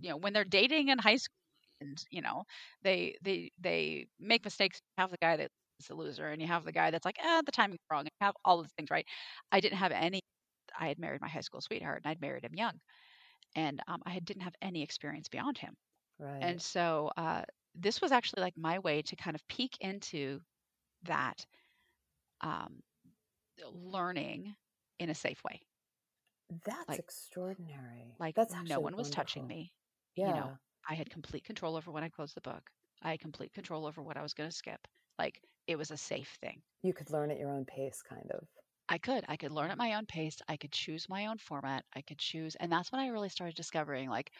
you know when they're dating in high school and you know they they they make mistakes. You have the guy that's a loser, and you have the guy that's like, eh, the timing's wrong. And you have all those things, right? I didn't have any. I had married my high school sweetheart, and I'd married him young, and um, I didn't have any experience beyond him. Right. And so uh, this was actually like my way to kind of peek into that um, learning in a safe way. That's like- extraordinary. Like That's no one was touching me. Yeah. You know, I had complete control over when I closed the book. I had complete control over what I was going to skip. Like it was a safe thing. you could learn at your own pace, kind of. I could. I could learn at my own pace. I could choose my own format. I could choose, and that's when I really started discovering, like,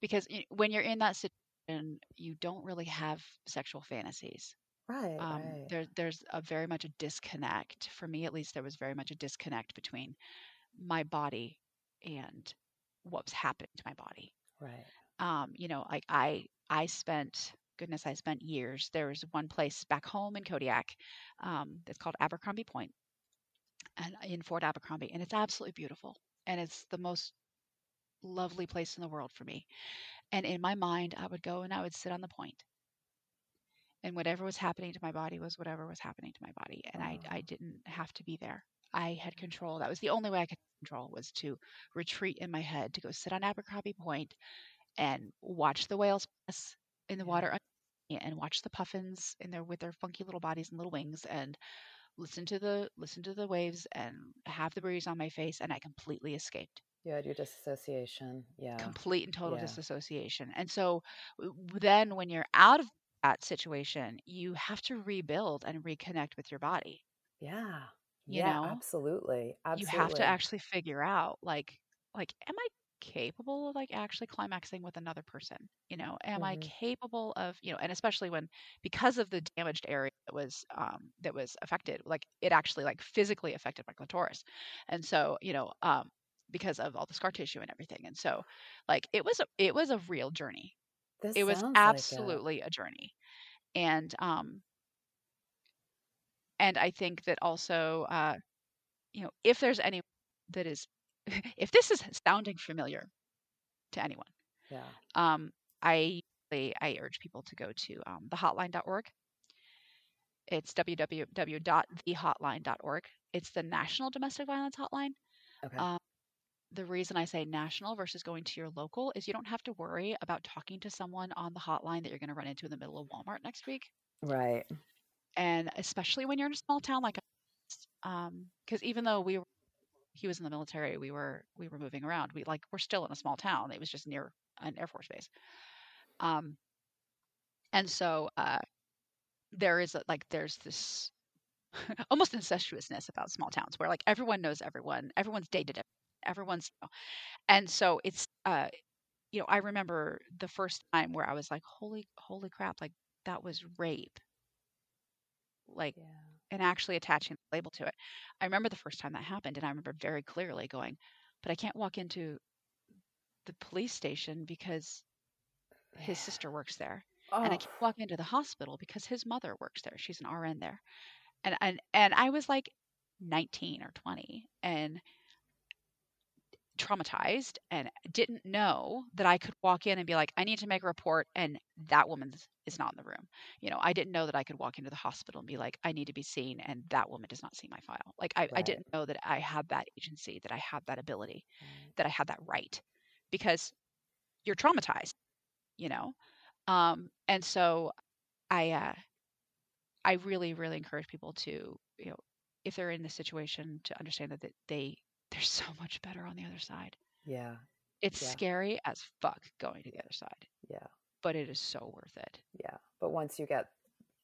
because when you're in that situation, you don't really have sexual fantasies. Right. Um, right. there, there's a very much a disconnect. For me, at least, there was very much a disconnect between my body and what was happening to my body. right. Um, you know, like I, I spent, goodness, I spent years. There was one place back home in Kodiak, um, that's called Abercrombie Point, and in Fort Abercrombie, and it's absolutely beautiful, and it's the most lovely place in the world for me. And in my mind, I would go and I would sit on the point, and whatever was happening to my body was whatever was happening to my body, and I, I didn't have to be there. I had control. That was the only way I could control was to retreat in my head, to go sit on Abercrombie Point and watch the whales pass in the water and watch the puffins in their with their funky little bodies and little wings and listen to the listen to the waves and have the breeze on my face and I completely escaped. You had your disassociation. Yeah. Complete and total Yeah. disassociation. And so then when you're out of that situation, you have to rebuild and reconnect with your body. yeah. you yeah. know, Absolutely. Absolutely. You have to actually figure out like like am I capable of like actually climaxing with another person? You know, am I Mhm. capable of, you know, and especially when because of the damaged area that was um that was affected, like it actually like physically affected my clitoris. And so, you know, um because of all the scar tissue and everything. And so like it was a it was a real journey. This It was sounds like absolutely a journey. And um and I think that also uh you know, if there's any that is if this is sounding familiar to anyone, Yeah. um, I I urge people to go to um, thehotline.org. It's www.thehotline.org. It's the National Domestic Violence Hotline. Okay. Um, the reason I say national versus going to your local is you don't have to worry about talking to someone on the hotline that you're going to run into in the middle of Walmart next week. right. And especially when you're in a small town like um because even though we were he was in the military we were we were moving around. We like we're still in a small town. It was just near an air force base. Um and so uh there is a, like there's this almost incestuousness about small towns where like everyone knows everyone. Everyone's dated everyone's you know, and so it's uh you know i remember the first time where i was like holy holy crap like that was rape. Like Yeah. And actually attaching the label to it. I remember the first time that happened, and I remember very clearly going, but I can't walk into the police station because his Yeah. sister works there, Oh. and I oh. can't walk into the hospital because his mother works there. She's an RN there, and and and I was like 19 or 20, and traumatized and didn't know that I could walk in and be like, I need to make a report, and that woman is not in the room. You know, I didn't know that I could walk into the hospital and be like, I need to be seen, and that woman does not see my file. Like, I, I didn't know that I had that agency, that I had that ability, Right. that I had that right, because you're traumatized, you know. Um, and so, I, uh, I really, really encourage people to, you know, if they're in this situation, to understand that they they're so much better on the other side. Yeah. It's Yeah. scary as fuck going to the other side, Yeah. but it is so worth it. Yeah. But once you get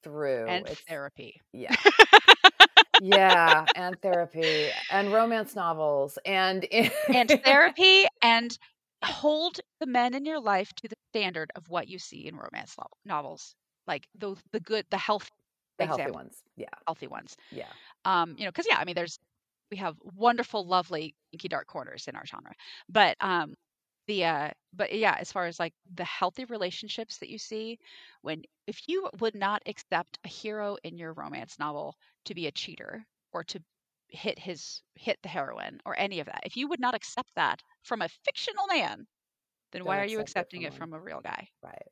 through, and it's therapy. yeah. yeah, and therapy and romance novels and and therapy and hold the men in your life to the standard of what you see in romance no- novels. Like the the good, the health the healthy ones. Yeah. healthy ones. Yeah. Um, you know, because yeah, I mean, there's we have wonderful, lovely, inky dark corners in our genre, but um, the uh, but yeah, as far as like the healthy relationships that you see, when if you would not accept a hero in your romance novel to be a cheater or to hit his hit the heroine or any of that, if you would not accept that from a fictional man, then Don't why are you accept it accepting from it from a real guy? Right.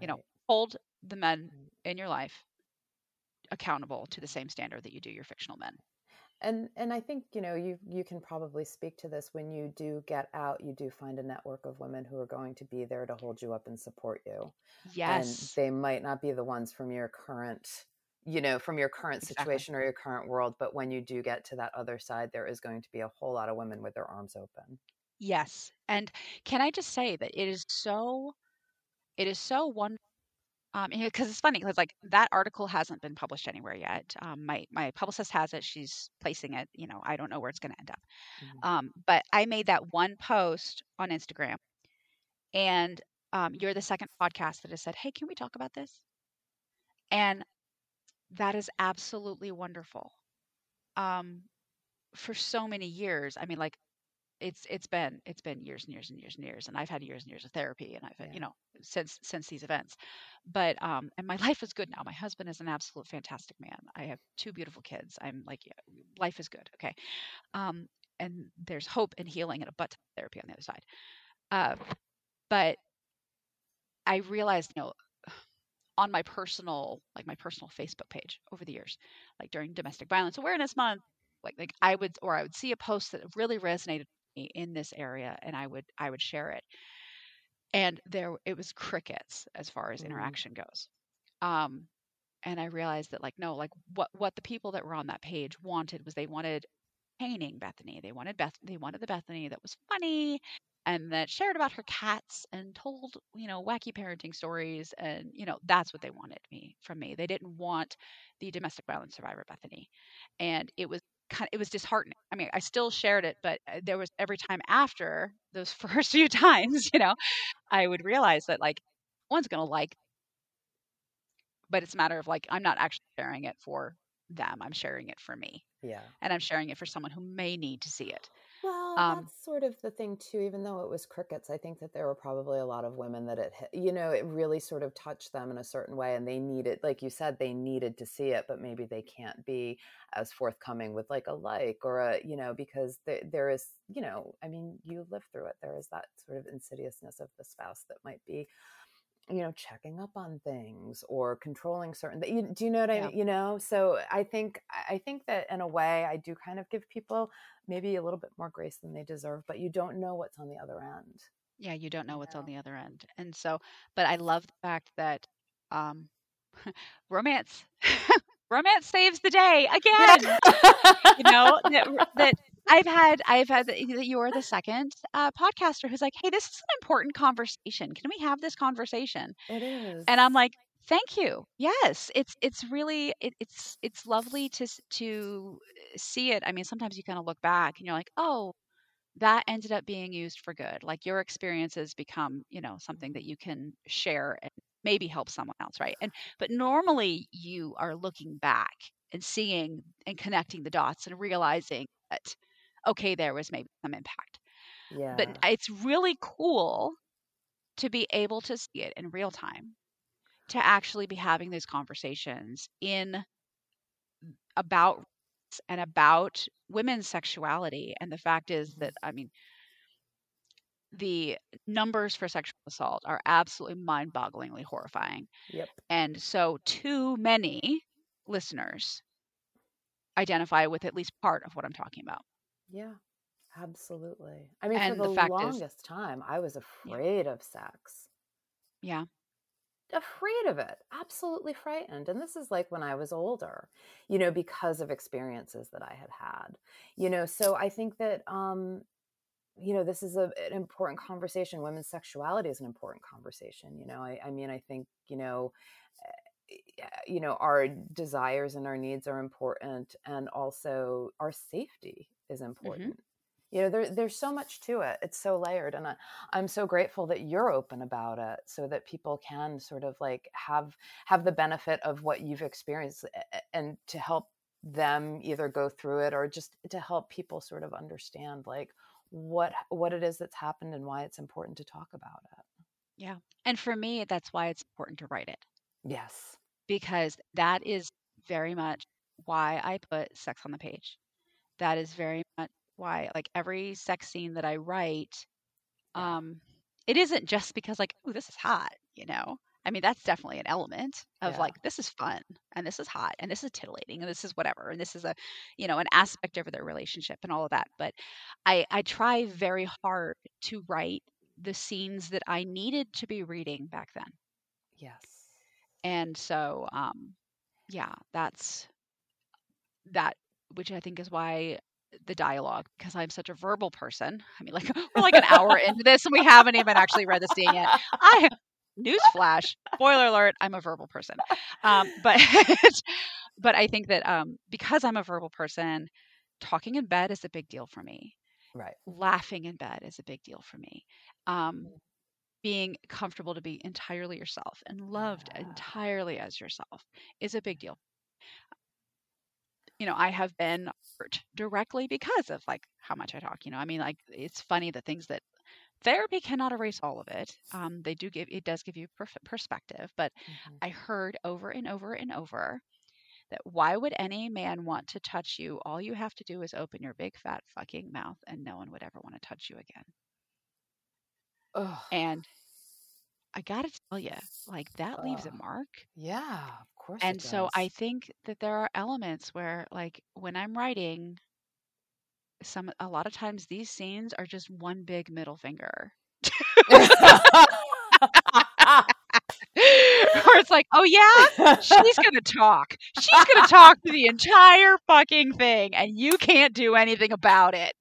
you know hold the men in your life accountable to the same standard that you do your fictional men And and I think you know you you can probably speak to this when you do get out. You do find a network of women who are going to be there to hold you up and support you. yes And they might not be the ones from your current, you know, from your current exactly situation or your current world. But when you do get to that other side, there is going to be a whole lot of women with their arms open. yes and can i just say that it is so it is so wonderful um because it's funny because like that article hasn't been published anywhere yet. Um my my publicist has it she's placing it you know i don't know where it's going to end up. Mhm. um but i made that one post on instagram and um you're the second podcast that has said hey can we talk about this? And that is absolutely wonderful. Um for so many years i mean like it's it's been it's been years and years and years and years and i've had years and years of therapy and i've had, Yeah. you know since since these events. But um and my life is good now. My husband is an absolute fantastic man. I have two beautiful kids. I'm like yeah, life is good okay? Um and there's hope and healing and a butt therapy on the other side. Uh but i realized you know on my personal like my personal facebook page over the years like during domestic violence awareness month like like i would or i would see a post that really resonated me in this area and i would i would share it. And there it was crickets as far as Mm. interaction goes. Um and i realized that like no like what what the people that were on that page wanted was they wanted painting bethany. They wanted beth they wanted the bethany that was funny and that shared about her cats and told you know wacky parenting stories and you know that's what they wanted me from me. They didn't want the domestic violence survivor bethany. And it was kind it was disheartening. I mean i still shared it but uh, there was every time after those first few times you know i would realize that like one's going to like but it's a matter of like i'm not actually sharing it for them i'm sharing it for me. Yeah. and i'm sharing it for someone who may need to see it Well, Um, that's sort of the thing too. Even though it was crickets, I think that there were probably a lot of women that it, hit, you know, it really sort of touched them in a certain way, and they needed, like you said, they needed to see it, but maybe they can't be as forthcoming with like a like or a, you know, because there, there is, you know, I mean, you live through it. There is that sort of insidiousness of the spouse that might be you know checking up on things or controlling certain th- you, do you know what i Yeah. mean you know? So i think i think that in a way i do kind of give people maybe a little bit more grace than they deserve but you don't know what's on the other end yeah you don't know you what's on the other end and so but i love the fact that um romance romance saves the day again! You know that, that i've had i've had that you're the second uh, podcaster who's like hey this is an important conversation. Can we have this conversation? It is and i'm like thank you. Yes it's it's really it, it's it's lovely to to see it. I mean sometimes you kind of look back and you're like oh that ended up being used for good. Like your experiences become you know something that you can share and maybe help someone else right? And but normally you are looking back and seeing and connecting the dots and realizing that okay there was maybe some impact. Yeah. but it's really cool to be able to see it in real time to actually be having these conversations in about and about women's sexuality and the fact is mm-hmm. that i mean the numbers for sexual assault are absolutely mind-bogglingly horrifying. Yep. And so too many listeners identify with at least part of what i'm talking about yeah absolutely. I mean for the, the fact is longest time i was Yeah. afraid of sex. Yeah. Afraid of it absolutely frightened and this is like when i was older you know because of experiences that i had had you know so i think that um you know this is a, an important conversation women's sexuality is an important conversation you know i, I mean i think you know eh, you know our desires and our needs are important and also our safety is mm-hmm. important. You know there, there's so much to it it's so layered and I, i'm so grateful that you're open about it so that people can sort of like have have the benefit of what you've experienced and to help them either go through it or just to help people sort of understand like what what it is that's happened and why it's important to talk about it. Yeah and for me that's why it's important to write it. Yes because that is very much why I put sex on the page. That is very much why like every sex scene that I write um it isn't just because like oh this is hot, you know. I mean, that's definitely an element of Yeah. like this is fun and this is hot and this is titillating and this is whatever and this is a, you know, an aspect of their relationship and all of that. But I I try very hard to write the scenes that I needed to be reading back then. Yes. And so um yeah, that's that which I think is why the dialogue because I'm such a verbal person. I mean, like we're like an hour into this and we haven't even actually read the scene yet. I newsflash, spoiler alert, I'm a verbal person. Um, but but I think that um, because I'm a verbal person, talking in bed is a big deal for me. Right. Laughing in bed is a big deal for me. Um, being comfortable to be entirely yourself and loved Yeah. entirely as yourself is a big deal. You know, I have been hurt directly because of like how much I talk. You know, I mean, like it's funny the things that therapy cannot erase all of it. Um, they do give it does give you perf- perspective, but Mhm. I heard over and over and over that why would any man want to touch you? All you have to do is open your big fat fucking mouth, and no one would ever want to touch you again. Ugh. And I gotta tell you, like that leaves a Ugh. mark. yeah, of course. it And so I think that there are elements where, like, when I'm writing, some a lot of times these scenes are just one big middle finger. Where it's like, oh yeah, she's gonna talk. She's gonna talk to the entire fucking thing, and you can't do anything about it.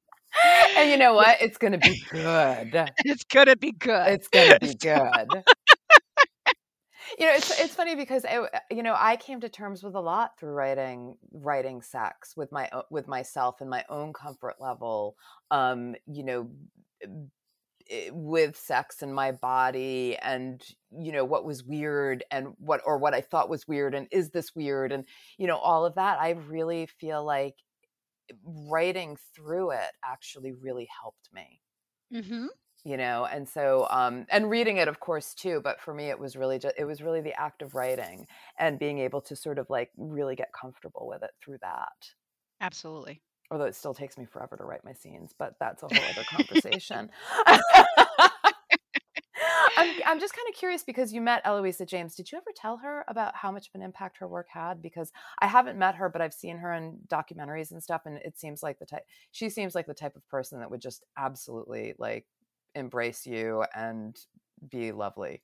And you know what? It's gonna be good. It's gonna be good. It's gonna be good. you know, it's it's funny because I, you know I came to terms with a lot through writing writing sex with my with myself and my own comfort level. Um, you know, with sex and my body and you know what was weird and what or what I thought was weird and is this weird and you know all of that. I really feel like writing through it actually really helped me mm-hmm. you know and so um and reading it of course too but for me it was really just it was really the act of writing and being able to sort of like really get comfortable with it through that Absolutely. although it still takes me forever to write my scenes but that's a whole other conversation I'm, just kind of curious because you met Eloisa James. Did you ever tell her about how much of an impact her work had? Because I haven't met her, but I've seen her in documentaries and stuff, and it seems like the type. She seems like the type of person that would just absolutely like embrace you and be lovely.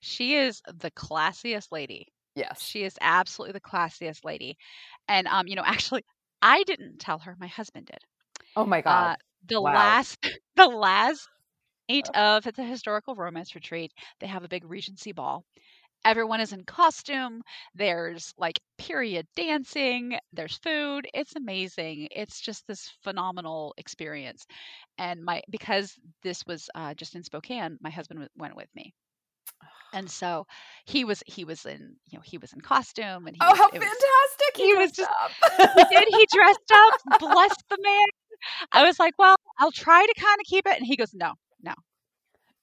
She is the classiest lady. Yes. She is absolutely the classiest lady. And um, you know, actually I didn't tell her, my husband did. Oh my Uh god. the Wow. last the last night of the historical romance retreat, they have a big regency ball. Everyone is in costume. There's like period dancing. There's food. It's amazing. It's just this phenomenal experience. And my because this was uh, just in Spokane, my husband w- went with me, and so he was he was in you know he was in costume and he Oh, was, how it was fantastic! he was just- he did. He dressed up. Bless the man. I was like, well, I'll try to kind of keep it. And he goes, no.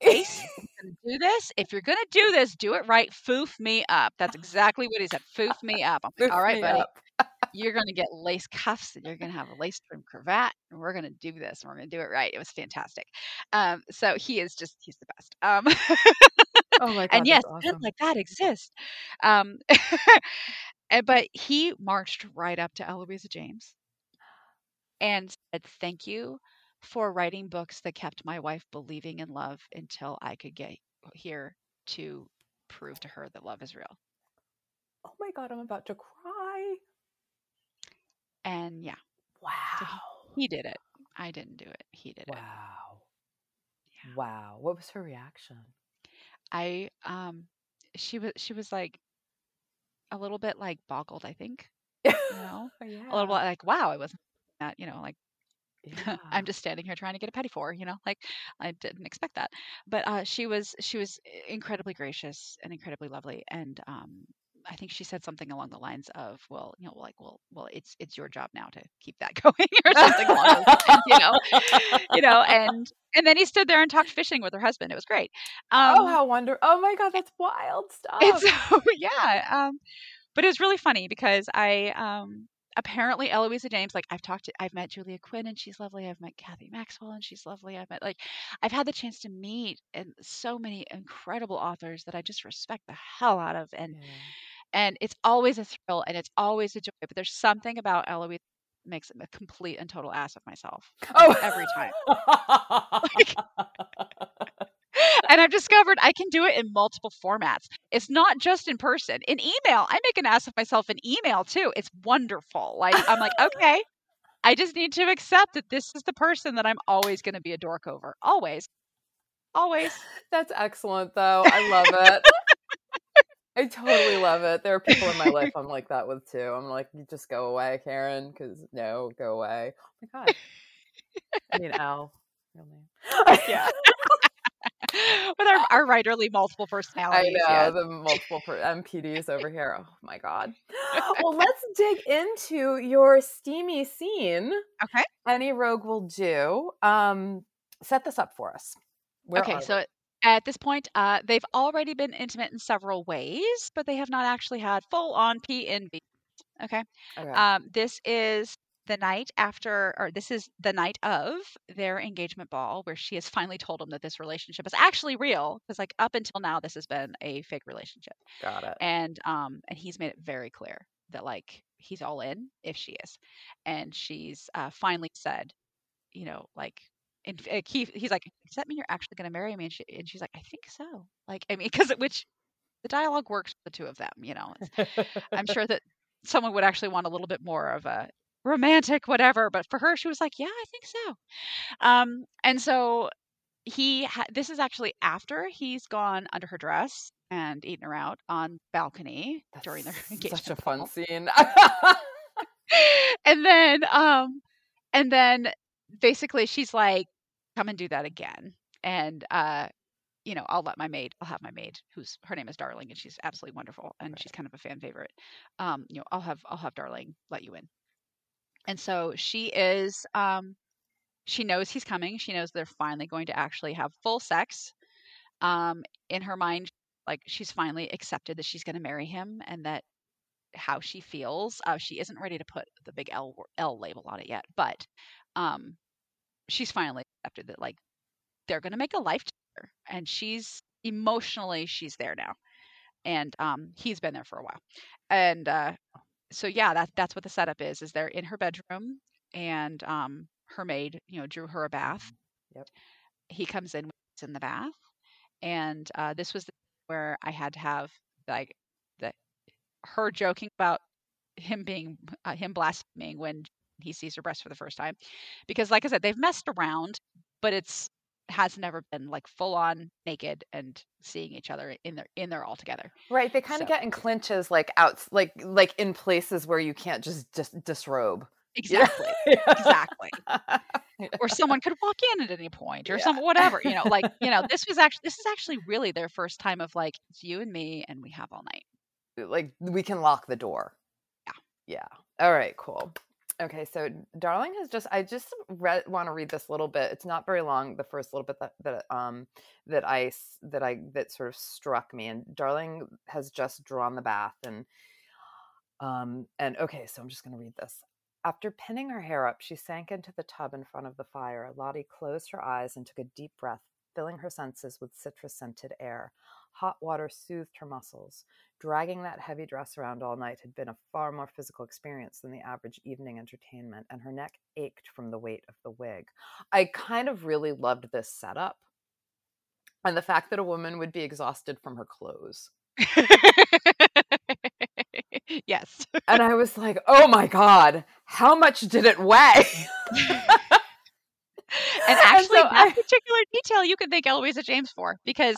Ace, do this. If you're gonna do this, do it right. Foof me up. That's exactly what he said. Foof me up. I'm like, all right, buddy. You're gonna get lace cuffs and you're gonna have a lace trim cravat, and we're gonna do this and we're gonna do it right. It was fantastic. Um, so he is just he's the best. Um, Oh my god! and yes, awesome. like that exist. Um, and, but he marched right up to Eloisa James and said, "Thank you for writing books that kept my wife believing in love until I could get here to prove to her that love is real." oh my god! I'm about to cry. And yeah, Wow. he did it. I didn't do it. He did it. Wow. Yeah. Wow. What was her reaction? I um, she was she was like a little bit like boggled. I think you know yeah. a little bit like, "Wow, I wasn't that." You know, like. Yeah. I'm just standing here trying to get a petty for, you know, like I didn't expect that. But uh, she was she was incredibly gracious and incredibly lovely, and um, I think she said something along the lines of, "Well, you know, like, well, well, it's it's your job now to keep that going," or something along those lines, you know, you know. And and then he stood there and talked fishing with her husband. It was great. Um, oh, how wonderful! Oh my god, that's wild stuff. so yeah, um, but it was really funny because I um, apparently Eloisa James, like I've talked to, I've met Julia Quinn and she's lovely. I've met Cathy Maxwell and she's lovely. I've met like, I've had the chance to meet and so many incredible authors that I just respect the hell out of, and Yeah. and it's always a thrill and it's always a joy. But there's something about Eloisa that makes a complete and total ass of myself Oh, every time. and I've discovered I can do it in multiple formats. It's not just in person. In email, I make an ass of myself in email too. It's wonderful. Like I'm like, okay, I just need to accept that this is the person that I'm always going to be a dork over. Always. Always. That's excellent, though. I love it. I totally love it. There are people in my life I'm like that with too. I'm like, you just go away, Karen, because no, go away. Oh my god. I mean, Al. Yeah. With our, our writerly multiple personalities. I know the multiple per- MPDs over here. Oh my god. Well, let's dig into your steamy scene. Okay. Any rogue will do. Um, set this up for us. Where okay, so at- at this point, uh, they've already been intimate in several ways, but they have not actually had full on P and B. Okay. okay. Um, this is the night after, or this is the night of their engagement ball, where she has finally told him that this relationship is actually real. Because like up until now, this has been a fake relationship, Got it. and um, and he's made it very clear that like he's all in if she is, and she's uh, finally said, you know, like. And Keith, he's like, does that mean you're actually going to marry me? And, she, and she's like, I think so. Like, I mean, because which the dialogue works for the two of them, you know. I'm sure that someone would actually want a little bit more of a romantic whatever, but for her, she was like, yeah, I think so. Um, and so he, ha- this is actually after he's gone under her dress and eaten her out on balcony during their engagement. Such a fun ball. scene. and then, um, and then basically she's like, come and do that again. And, uh, you know, I'll let my maid, I'll have my maid, who's her name is Darling, and she's absolutely wonderful, and she's kind of a fan favorite. Um, you know, I'll have I'll have Darling let you in. And so she is, um, she knows he's coming. She knows they're finally going to actually have full sex. Um, in her mind, like she's finally accepted that she's going to marry him, and that how she feels. Uh, she isn't ready to put the big L L label on it yet, but um, she's finally accepted that like they're going to make a life together, and she's emotionally she's there now, and um, he's been there for a while, and uh, so yeah, that that's what the setup is. Is they're in her bedroom, and um, her maid, you know, drew her a bath. Yep. He comes in, he's in the bath, and uh, this was the where I had to have like the her joking about him being uh, him blaspheming when he sees her breast for the first time because like i said they've messed around but it's has never been like full on naked and seeing each other in their in there all together right. They kind So- of get in clinches, like out, like like in places where you can't just just disrobe. Yeah. exactly exactly or someone could walk in at any point or Yeah. some whatever you know like you know this was actually this is actually really their first time of like it's you and me and we have all night like we can lock the door. Yeah. Yeah. All right. Cool. Okay. So Darling has just I just want to read this little bit. It's not very long. The first little bit that that um that I that I that sort of struck me. And Darling has just drawn the bath and um and okay. So I'm just gonna read this. After pinning her hair up, she sank into the tub in front of the fire. Lottie closed her eyes and took a deep breath, filling her senses with citrus scented air. Hot water soothed her muscles. Dragging that heavy dress around all night had been a far more physical experience than the average evening entertainment, and her neck ached from the weight of the wig. I kind of really loved this setup and the fact that a woman would be exhausted from her clothes. yes And I was like, oh my God, how much did it weigh? and actually so that I- particular detail you can thank Eloisa James for because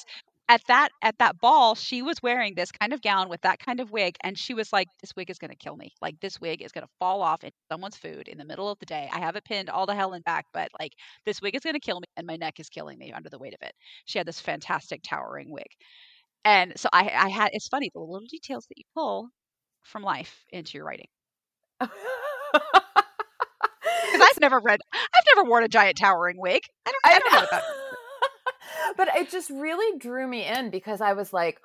at that at that ball she was wearing this kind of gown with that kind of wig and she was like this wig is going to kill me. Like this wig is going to fall off in someone's food in the middle of the day. I have it pinned all the hell and back but like this wig is going to kill me and my neck is killing me under the weight of it. She had this fantastic towering wig. And so I I had it's funny the little details that you pull from life into your writing. Because I've never read I've never worn a giant towering wig. I don't I, don't know that but it just really drew me in because I was like,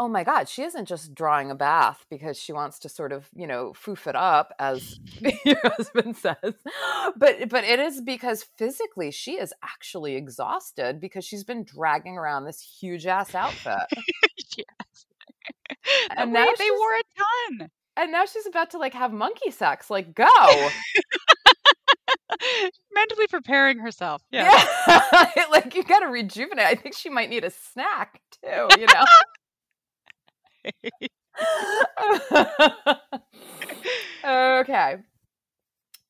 oh my god she isn't just drawing a bath because she wants to sort of you know foof it up as your husband says but but it is because physically she is actually exhausted because she's been dragging around this huge ass outfit yes. And Wait, now they wore a ton. and now she's about to like have monkey sex like go Mentally preparing herself. Yeah. yeah like you gotta rejuvenate i think she might need a snack too you know okay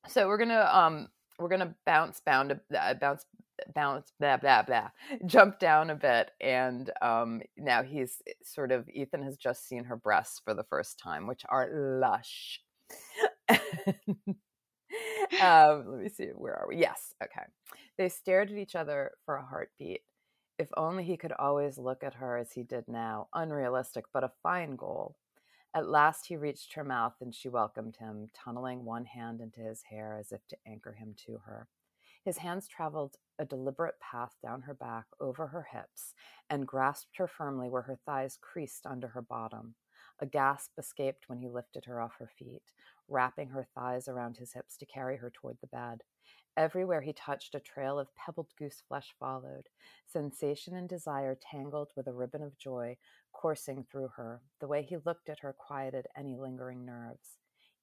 so we're gonna um we're gonna bounce bound uh, bounce bounce blah blah blah jump down a bit and um now he's sort of ethan has just seen her breasts for the first time which are lush um let me see where are we? Yes okay. They stared at each other for a heartbeat. If only he could always look at her as he did now unrealistic but a fine goal. At last he reached her mouth and she welcomed him, tunneling one hand into his hair as if to anchor him to her. His hands traveled a deliberate path down her back, over her hips, and grasped her firmly where her thighs creased under her bottom. A gasp escaped when he lifted her off her feet, wrapping her thighs around his hips to carry her toward the bed. Everywhere he touched, a trail of pebbled goose flesh followed. Sensation and desire tangled with a ribbon of joy, coursing through her. The way he looked at her quieted any lingering nerves.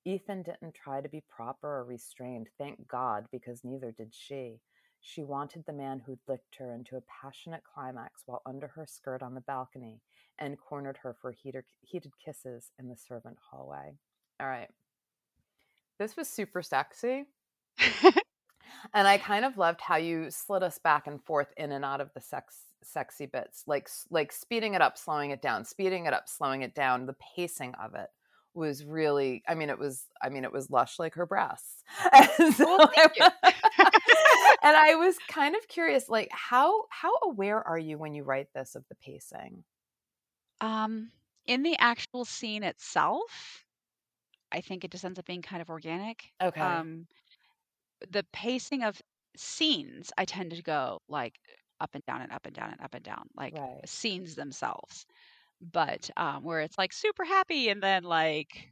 Ethan didn't try to be proper or restrained, thank God, because neither did she. She wanted the man who'd licked her into a passionate climax while under her skirt on the balcony and cornered her for heated kisses in the servant hallway. All right. This was super sexy. And I kind of loved how you slid us back and forth in and out of the sex sexy bits, like like speeding it up, slowing it down, speeding it up, slowing it down. The pacing of it was really I mean it was I mean it was lush like her breasts. And, so Well. I- and I was kind of curious like how how aware are you when you write this of the pacing? Um, in the actual scene itself, I think it just ends up being kind of organic. Okay. Um, the pacing of scenes, I tend to go like up and down and up and down and up and down, like right. scenes themselves. But um, where it's like super happy and then like.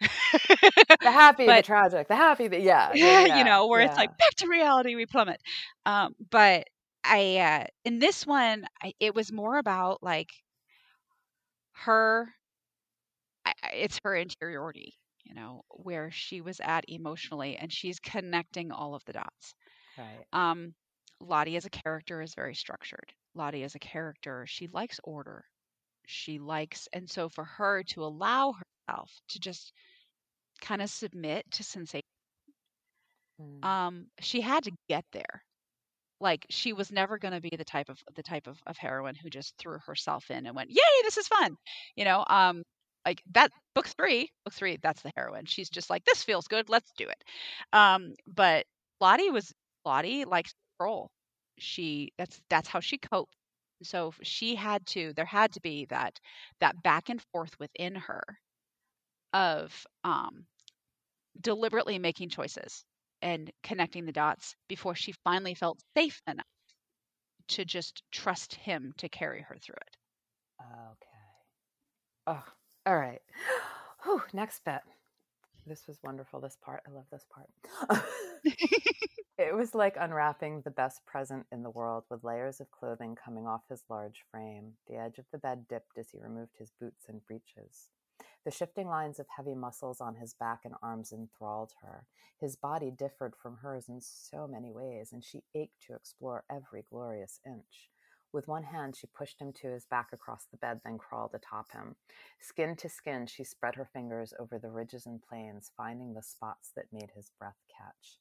The happy, the tragic, the happy, the yeah, yeah, yeah, you know, where it's like back to reality, we plummet. Um, but I uh, in this one, I, it was more about like her. It's her interiority, you know, where she was at emotionally, and she's connecting all of the dots. right. Um, Lottie as a character is very structured. Lottie as a character, she likes order. She likes, and so for her to allow herself to just kind of submit to sensation Mm. um she had to get there like she was never going to be the type of the type of, of heroine who just threw herself in and went yay this is fun you know um like that book three book three that's the heroine. She's just like this feels good let's do it. Um but lottie was lottie likes control she that's that's how she coped. So she had to there had to be that that back and forth within her of um deliberately making choices and connecting the dots before she finally felt safe enough to just trust him to carry her through it. Okay. Oh, all right. Whew, next bit. This was wonderful. This part, I love this part. it was like unwrapping the best present in the world with layers of clothing coming off his large frame. The edge of the bed dipped as he removed his boots and breeches. The shifting lines of heavy muscles on his back and arms enthralled her. His body differed from hers in so many ways, and she ached to explore every glorious inch. With one hand, she pushed him to his back across the bed, then crawled atop him. Skin to skin, she spread her fingers over the ridges and plains, finding the spots that made his breath catch.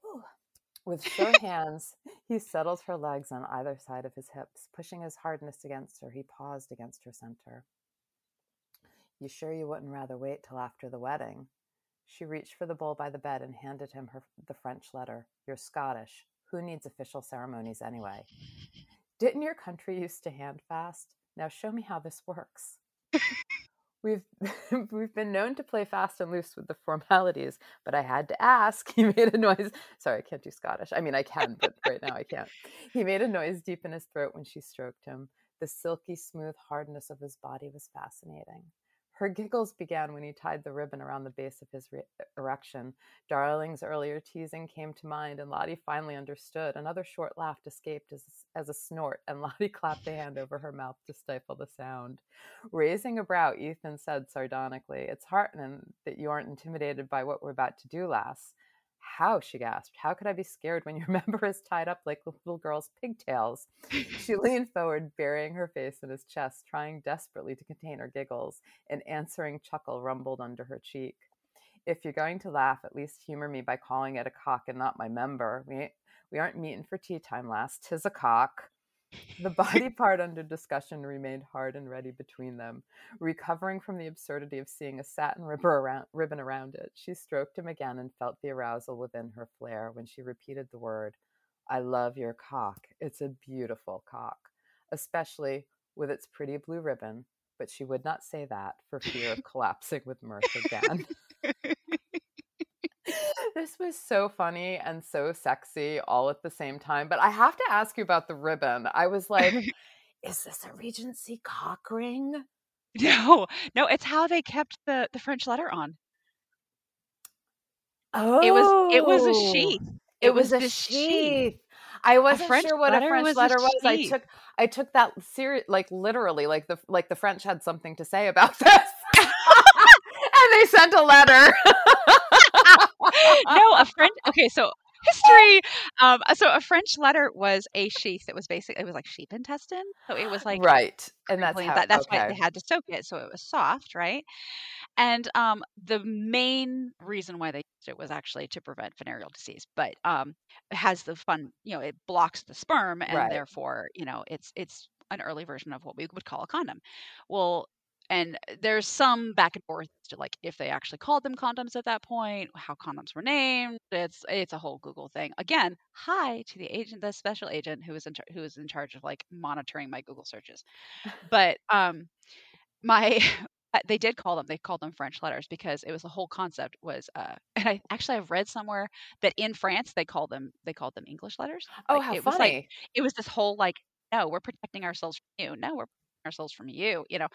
Whew. With sure hands, he settled her legs on either side of his hips. Pushing his hardness against her, he paused against her center. You sure you wouldn't rather wait till after the wedding? She reached for the bowl by the bed and handed him her, the French letter. You're Scottish. Who needs official ceremonies anyway? Didn't your country used to hand fast? Now show me how this works. We've we've been known to play fast and loose with the formalities, but I had to ask. He made a noise. Sorry, I can't do Scottish. I mean, I can, but right now I can't. He made a noise deep in his throat when she stroked him. The silky smooth hardness of his body was fascinating. Her giggles began when he tied the ribbon around the base of his re- erection. Darling's earlier teasing came to mind, and Lottie finally understood. Another short laugh escaped as, as a snort, and Lottie clapped a hand over her mouth to stifle the sound. Raising a brow, Ethan said sardonically, It's heartening that you aren't intimidated by what we're about to do, lass. How, she gasped. How could I be scared when your member is tied up like a little girl's pigtails? She leaned forward, burying her face in his chest, trying desperately to contain her giggles. An answering chuckle rumbled under her cheek. If you're going to laugh, at least humor me by calling it a cock and not my member. We, we aren't meeting for tea time, last. Tis a cock. The body part under discussion remained hard and ready between them. Recovering from the absurdity of seeing a satin ribbon around it, she stroked him again and felt the arousal within her flare when she repeated the word, I love your cock. It's a beautiful cock, especially with its pretty blue ribbon. But she would not say that for fear of collapsing with mirth again. this was so funny and so sexy all at the same time. But I have to ask you about the ribbon. I was like, is this a Regency cock ring? No, no, it's how they kept the the French letter on. Oh, It was it was a oh, sheath. It, was, a this sheath. I wasn't sure what a French was a letter was. I took I took that serious, like literally, like the like the French had something to say about this, and they sent a letter. No, a French. Okay, so history. Um, so a French letter was a sheath. It was basically it was like sheep intestine. So it was like right, and that's how. That, that's okay. why they had to soak it, so it was soft, right? And um, the main reason why they used it was actually to prevent venereal disease, but um, it has the fun, you know, it blocks the sperm, and Right. therefore, you know, it's it's an early version of what we would call a condom. Well, and there's some back and forth to like if they actually called them condoms at that point, how condoms were named. It's it's a whole Google thing. Again, hi to the agent, the special agent who was in char- who was in charge of like monitoring my Google searches. But um, my they did call them they called them french letters because it was the whole concept was uh and i actually i've read somewhere that in france they called them they called them english letters oh, Like, how it funny! was like it was this whole like no we're protecting ourselves from you no we're ourselves from you you know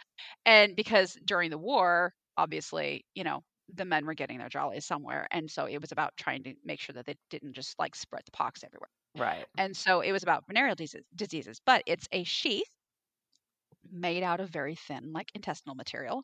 and because during the war obviously you know the men were getting their jollies somewhere and so it was about trying to make sure that they didn't just like spread the pox everywhere right. and so it was about venereal diseases, diseases but it's a sheath made out of very thin like intestinal material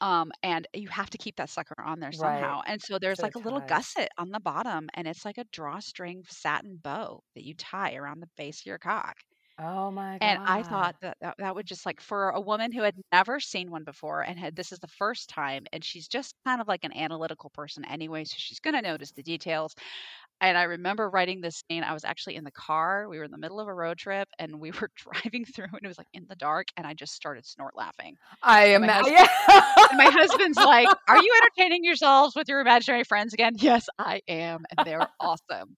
um and you have to keep that sucker on there Right. somehow and so there's So like a little tight. gusset on the bottom and it's like a drawstring satin bow that you tie around the base of your cock Oh my god! and i thought that, that that would just like for a woman who had never seen one before and had this is the first time and she's just kind of like an analytical person anyway so she's going to notice the details and I remember writing this scene. I was actually in the car. We were in the middle of a road trip and we were driving through and it was like in the dark and I just started snort laughing. I and my imagine. And my husband's like, Are you entertaining yourselves with your imaginary friends again? Yes, I am. And they're awesome.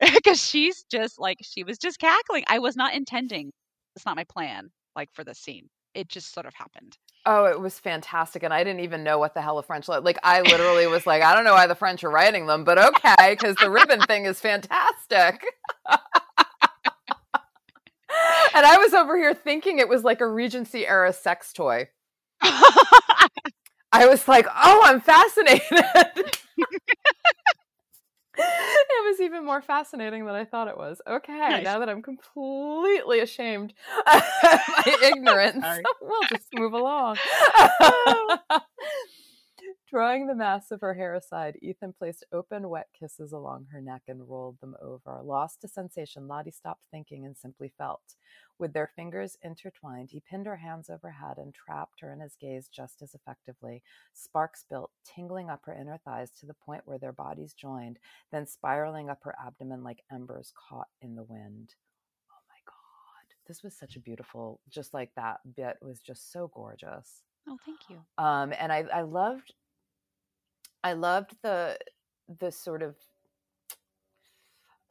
Because she's just like, she was just cackling. I was not intending, it's not my plan, like for the scene. It just sort of happened. Oh, it was fantastic, and I didn't even know what the hell a French like. I literally was like, I don't know why the French are writing them, but okay, because the ribbon thing is fantastic. and I was over here thinking it was like a Regency era sex toy. I was like, oh, I'm fascinated. it was even more fascinating than I thought it was. Okay, Nice. now that I'm completely ashamed of my ignorance, we'll just move along. Drawing the mass of her hair aside, Ethan placed open, wet kisses along her neck and rolled them over. Lost to sensation, Lottie stopped thinking and simply felt. With their fingers intertwined, he pinned her hands overhead and trapped her in his gaze just as effectively. Sparks built, tingling up her inner thighs to the point where their bodies joined, then spiraling up her abdomen like embers caught in the wind. Oh my God. This was such a beautiful, just like that bit was just so gorgeous. oh, thank you. Um, and I, I loved, I loved the, the sort of,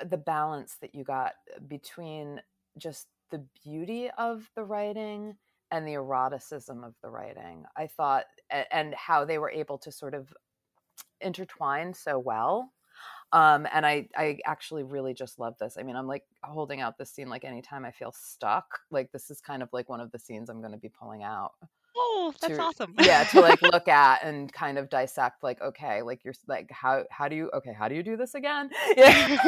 the balance that you got between just the beauty of the writing and the eroticism of the writing. I thought, and how they were able to sort of intertwine so well. Um, and I, I actually really just love this. I mean, I'm like holding out this scene like anytime I feel stuck. Like this is kind of like one of the scenes I'm going to be pulling out. Oh, that's to, awesome. yeah, to like look at and kind of dissect. Like, okay, like you're like how how do you okay how do you do this again? Yeah.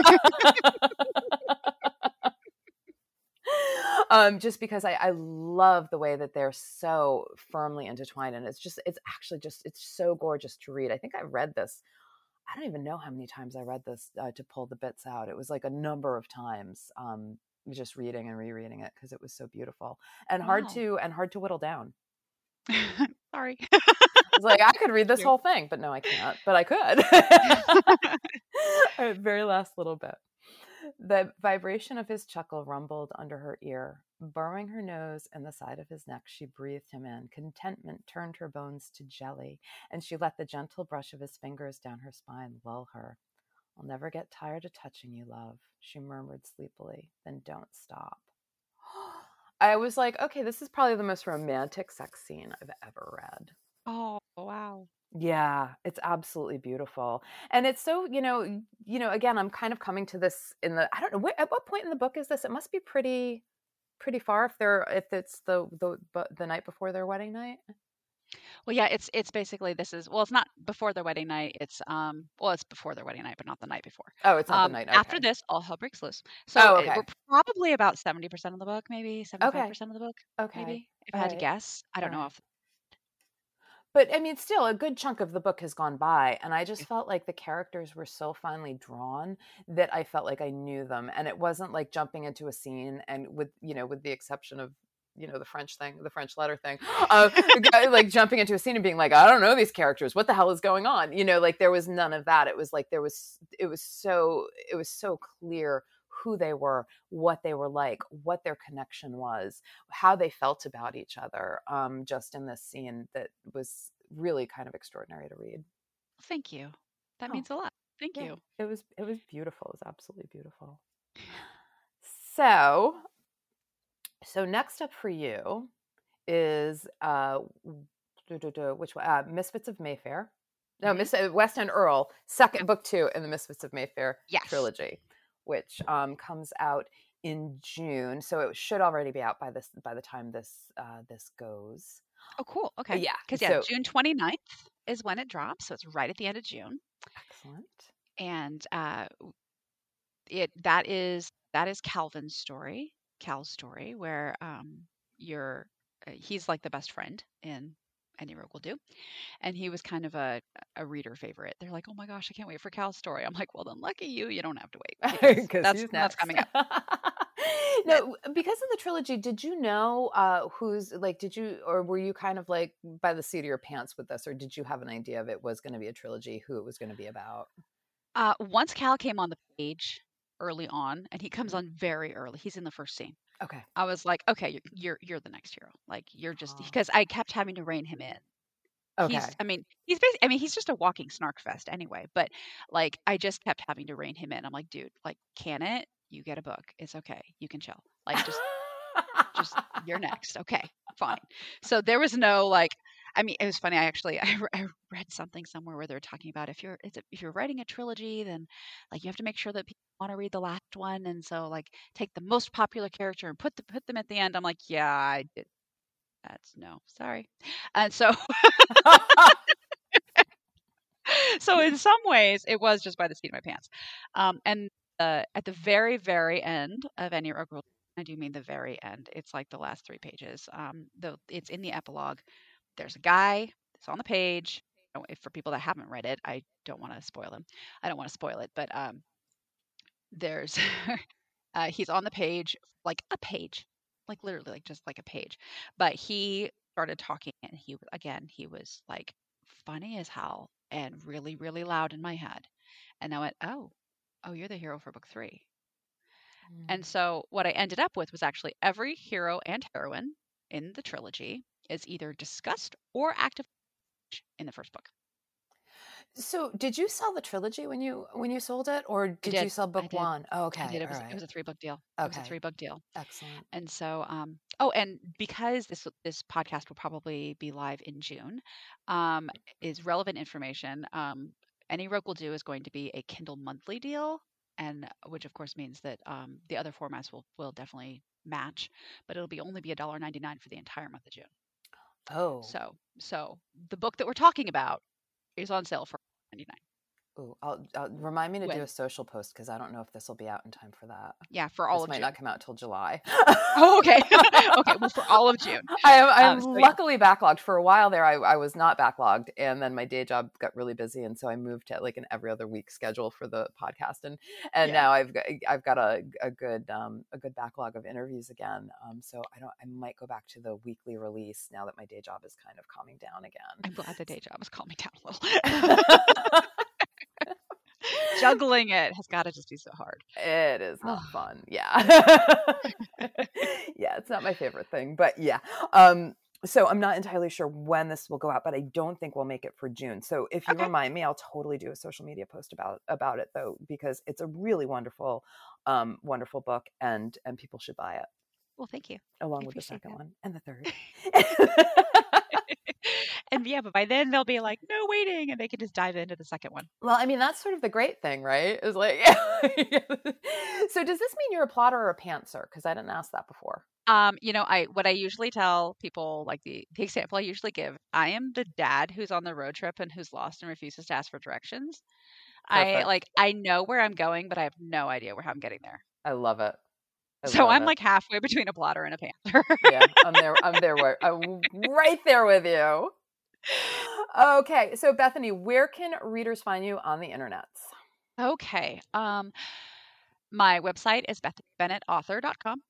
um, just because I, I love the way that they're so firmly intertwined, and it's just it's actually just it's so gorgeous to read. I think I read this. I don't even know how many times I read this uh, to pull the bits out. It was like a number of times, um, just reading and rereading it because it was so beautiful and hard to and hard to whittle down. Sorry. It's like I could read this whole thing, but no, I can't. But I could. A very last little bit. The vibration of his chuckle rumbled under her ear. Burrowing her nose in the side of his neck, she breathed him in. Contentment turned her bones to jelly, and she let the gentle brush of his fingers down her spine lull her. I'll never get tired of touching you, love, she murmured sleepily. Then don't stop. I was like, okay, this is probably the most romantic sex scene I've ever read. oh, wow. Yeah, it's absolutely beautiful. And it's so, you know, you know, again, I'm kind of coming to this in the I don't know, wh- at what point in the book is this? It must be pretty pretty far if they're if it's the the the night before their wedding night. Well, yeah, it's it's basically this is well, it's not before their wedding night. It's um, well, it's before their wedding night, but not the night before. Oh, it's not Um, the night. after Okay. this, all hell breaks loose. So Oh, it- okay. we're probably about seventy percent of the book, maybe seventy-five percent of the book, Okay. maybe. If I had to guess, I don't know if But I mean, still, a good chunk of the book has gone by, and I just felt like the characters were so finely drawn that I felt like I knew them, and it wasn't like jumping into a scene and with you know, with the exception of you know the French thing, the French letter thing, uh, like jumping into a scene and being like, I don't know these characters, what the hell is going on? You know, like there was none of that. It was like there was, it was so, it was so clear who they were, what they were like, what their connection was, how they felt about each other um, just in this scene that was really kind of extraordinary to read. Thank you. That Oh, means a lot. Thank Yeah, you. it was it was beautiful. It was absolutely beautiful. So, so next up for you is uh, which one? Uh, Misfits of Mayfair. No, Mhm. Miss uh, West End Earl, second book two in the Misfits of Mayfair Yes. trilogy, which um, comes out in June. So it should already be out by this by the time this uh, this goes. Oh, cool. Okay. yeah, Because, yeah, so- June 29th is when it drops. So it's right at the end of June. Excellent. And uh, it that is that is Calvin's story, Cal's story, where um, you're uh, he's like the best friend in Any Rogue Will Do, and he was kind of a a reader favorite. They're like, oh my gosh, I can't wait for Cal's story. I'm like, well then, lucky you, you don't have to wait because that's that's coming up. no, because of the trilogy, did you know uh, who's like? Did you or were you kind of like by the seat of your pants with this, or did you have an idea of it was going to be a trilogy, who it was going to be about? Uh, once Cal came on the page early on, and he comes mm-hmm. on very early. He's in the first scene. Okay. I was like, okay, you're you're, you're the next hero. Like you're just because I kept having to rein him in. Okay. He's, I mean, he's basically, I mean, he's just a walking snark fest anyway. But like, I just kept having to rein him in. I'm like, dude, like, can it? You get a book. It's okay. You can chill. Like, just just you're next. Okay, fine. So there was no like. I mean, it was funny. I actually I, I read something somewhere where they're talking about if you're if you're writing a trilogy, then like you have to make sure that people want to read the last one, and so like take the most popular character and put the put them at the end. I'm like, yeah, I did. That's no, sorry. And so so in some ways it was just by the seat of my pants um, and uh, at the very very end of any World, i do mean the very end it's like the last three pages um, though it's in the epilogue there's a guy it's on the page if for people that haven't read it i don't want to spoil him i don't want to spoil it but um, there's uh, he's on the page like a page like literally like just like a page but he started talking and he again he was like funny as hell and really really loud in my head and i went oh oh you're the hero for book three. And so what i ended up with was actually every hero and heroine in the trilogy is either discussed or active in the first book so, did you sell the trilogy when you when you sold it, or did, you did. sell I book one? Oh, okay. It was, all it was a three book deal. It was a Okay. three book deal. Excellent. And so, um, oh, and because this this podcast will probably be live in June, um, is relevant information. Um, Any Rogue will do is going to be a Kindle monthly deal, and which of course means that um, the other formats will will definitely match, but it'll be only be $1.99 for the entire month of June. Oh. So so the book that we're talking about is on sale for 99 Ooh, I'll, I'll remind me to do a social post because I don't know if this will be out in time for that. Yeah, for all this of might June. not come out till July. Oh, okay. okay, well for all of June. I am I am Um, so yeah. luckily backlogged. For a while there, I, I was not backlogged, and then my day job got really busy, and so I moved to like an every other week schedule for the podcast, and and Yeah. now I've got I've got a, a good um a good backlog of interviews again. Um, so I don't I might go back to the weekly release now that my day job is kind of calming down again. I'm glad the day job is calming down a little. Juggling it has got to just be so hard. It is not Oh. fun. Yeah. yeah, it's not my favorite thing, but yeah. Um so I'm not entirely sure when this will go out, but I don't think we'll make it for June. So if you Okay. remind me, I'll totally do a social media post about about it though because it's a really wonderful um wonderful book and and people should buy it Well, thank you. along I with the second that. one and the third. and yeah, but by then they'll be like, no waiting, and they can just dive into the second one. well, I mean that's sort of the great thing, right? Is like So does this mean you're a plotter or a pantser? Because I didn't ask that before. Um, you know, I what I usually tell people, like the the example I usually give, I am the dad who's on the road trip and who's lost and refuses to ask for directions. I like I know where I'm going, but I have no idea where I'm getting there. I love it. I so I'm it. like halfway between a plotter and a pantser. yeah, I'm there. I'm there. I'm right there with you. Okay, so Bethany, where can readers find you on the internet? Okay. Um, my website is bethanybennetauthor.com.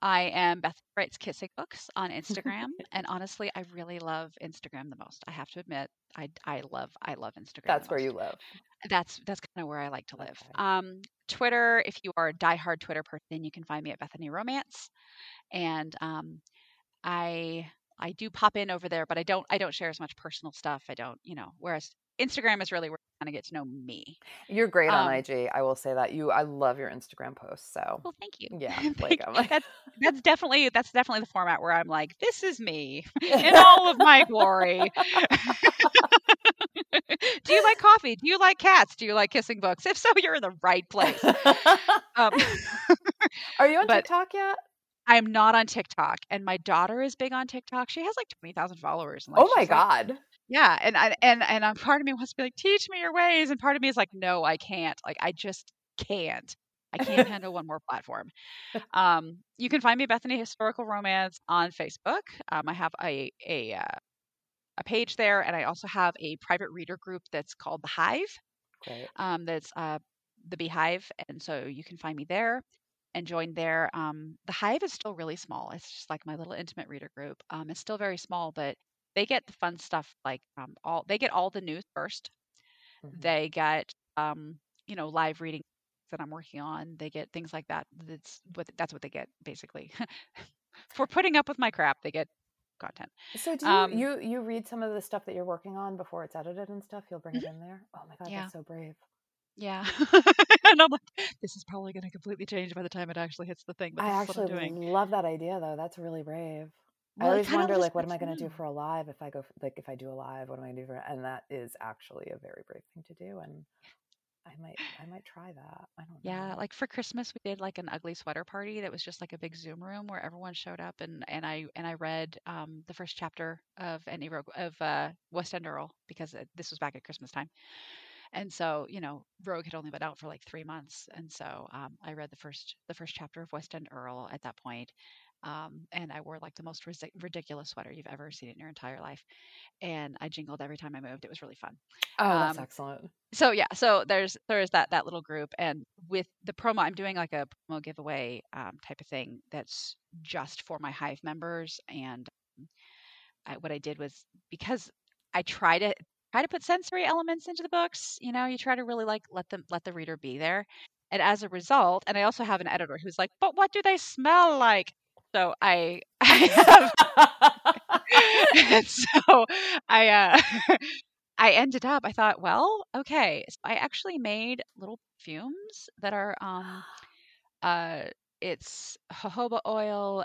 I am Beth Writes Kissing Books on Instagram, and honestly, I really love Instagram the most. I have to admit, I I love I love Instagram. That's where you live. That's that's kind of where I like to live. Okay. Um, Twitter, if you are a diehard Twitter person, you can find me at Bethany Romance, and um, I I do pop in over there, but I don't I don't share as much personal stuff. I don't, you know. Whereas Instagram is really where you kind of get to know me. You're great on Um, IG. I will say that. You, I love your Instagram posts. So Well, thank you. yeah, like I'm like, that's that's definitely that's definitely the format where I'm like, this is me in all of my glory. Do you like coffee? Do you like cats? Do you like kissing books? If so, you're in the right place. Um, Are you on but- TikTok yet? I am not on TikTok, and my daughter is big on TikTok. She has like twenty thousand followers. And, like, oh my she's, like- god. Yeah, and I and and um, part of me wants to be like, teach me your ways, and part of me is like, no, I can't. Like, I just can't. I can't handle one more platform. Um, you can find me Bethany Historical Romance on Facebook. Um, I have a a uh, a page there, and I also have a private reader group that's called the Hive. Great. Um, that's uh, the Beehive, and so you can find me there and join there. Um, the Hive is still really small. It's just like my little intimate reader group. Um, it's still very small, but they get the fun stuff like um, all they get all the news first. Mhm. They get um, you know live reading that I'm working on. They get things like that. That's what that's what they get basically. For putting up with my crap, they get content. So do you, Um, you you read some of the stuff that you're working on before it's edited and stuff? You'll bring it in there. Oh my god, Mm-hmm. Yeah. that's so brave. Yeah, and I'm like, this is probably going to completely change by the time it actually hits the thing. But I this is what I'm actually love that idea though. That's really brave. I Well, it always wonder like what am I going to do for a live if I go like if I do a live, what am I going to do for and that is actually a very brave thing to do and I might I might try that. I don't Yeah, know. like for Christmas we did like an ugly sweater party that was just like a big Zoom room where everyone showed up and and I and I read um the first chapter of Any Rogue of uh West End Earl because it, this was back at Christmas time. And so, you know, Rogue had only been out for like 3 months and so um I read the first the first chapter of West End Earl at that point. Um and I wore like the most ridic- ridiculous sweater you've ever seen in your entire life. And I jingled every time I moved. It was really fun. Oh, that's um, excellent. so yeah so there's there's that that little group and with the promo i'm doing like a promo giveaway um, type of thing that's just for my hive members and I, what i did was because i try to try to put sensory elements into the books you know you try to really like let them let the reader be there and as a result and i also have an editor who's like but what do they smell like so i i have so I uh I ended up I thought, well, okay, so I actually made little fumes that are um uh it's jojoba oil,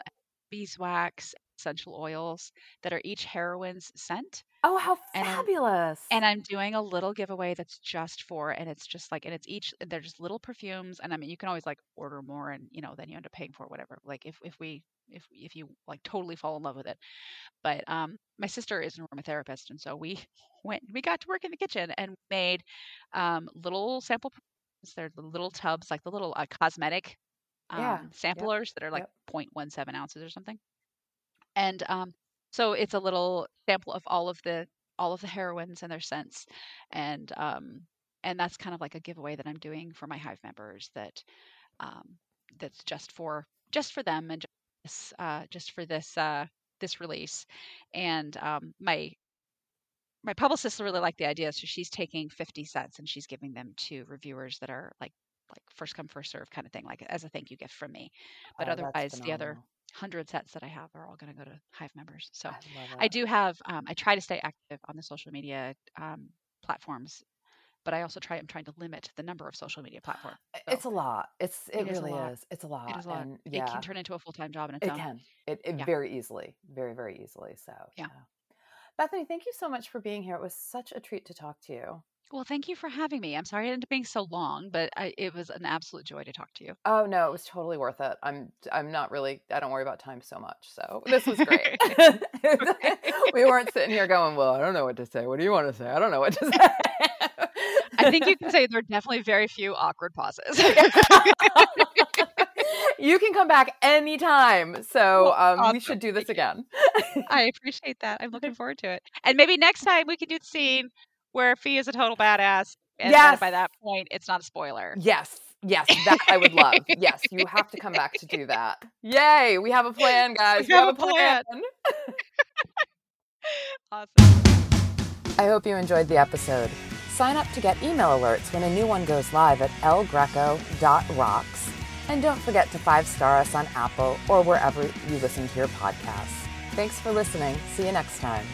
beeswax, essential oils that are each heroine's scent. Oh, how And I'm- fabulous! and I'm doing a little giveaway that's just for, and it's just like, and it's each, they're just little perfumes, and I mean, you can always like order more, and you know, then you end up paying for whatever. Like if if we if if you like totally fall in love with it, but um, my sister is an aromatherapist, and so we went, we got to work in the kitchen and made um little sample. perfumes. They're the little tubs, like the little uh, cosmetic um, Yeah, samplers that are like yep. 0.17 ounces or something and um, so it's a little sample of all of the all of the heroines and their scents and um, and that's kind of like a giveaway that i'm doing for my hive members that um, that's just for just for them and just uh, just for this uh, this release. And um, my my publicist really liked the idea so she's taking 50 sets and she's giving them to reviewers that are like like first come first serve kind of thing like as a thank you gift from me. But Oh, otherwise the other 100 sets that I have are all going to go to Hive members. So I I do have, um, I try to stay active on the social media um, platforms, but I also try, I'm trying to limit the number of social media platforms. So It's a lot. It's it, It is really lot. is. It's a lot. it is a lot. And It can turn into a full time job in its it own. can. It it Yeah. very easily. Very, very easily. So Yeah. yeah. Bethany, thank you so much for being here. It was such a treat to talk to you. Well, thank you for having me. I'm sorry it ended up being so long, but I, it was an absolute joy to talk to you. Oh no, it was totally worth it. I'm I'm not really I don't worry about time so much. So this was great. we weren't sitting here going, Well, I don't know what to say. What do you want to say? I don't know what to say. I think you can say there are definitely very few awkward pauses. you can come back anytime. So Well, um, we should do this again. I appreciate that. I'm looking forward to it. And maybe next time we can do the scene where Fee is a total badass. And Yes. by that point, it's not a spoiler. Yes. Yes, that I would love. Yes, you have to come back to do that. Yay, we have a plan, guys. We have a plan. Awesome. I hope you enjoyed the episode. Sign up to get email alerts when a new one goes live at elgreco.rocks. And don't forget to five star us on Apple or wherever you listen to your podcasts. Thanks for listening. See you next time.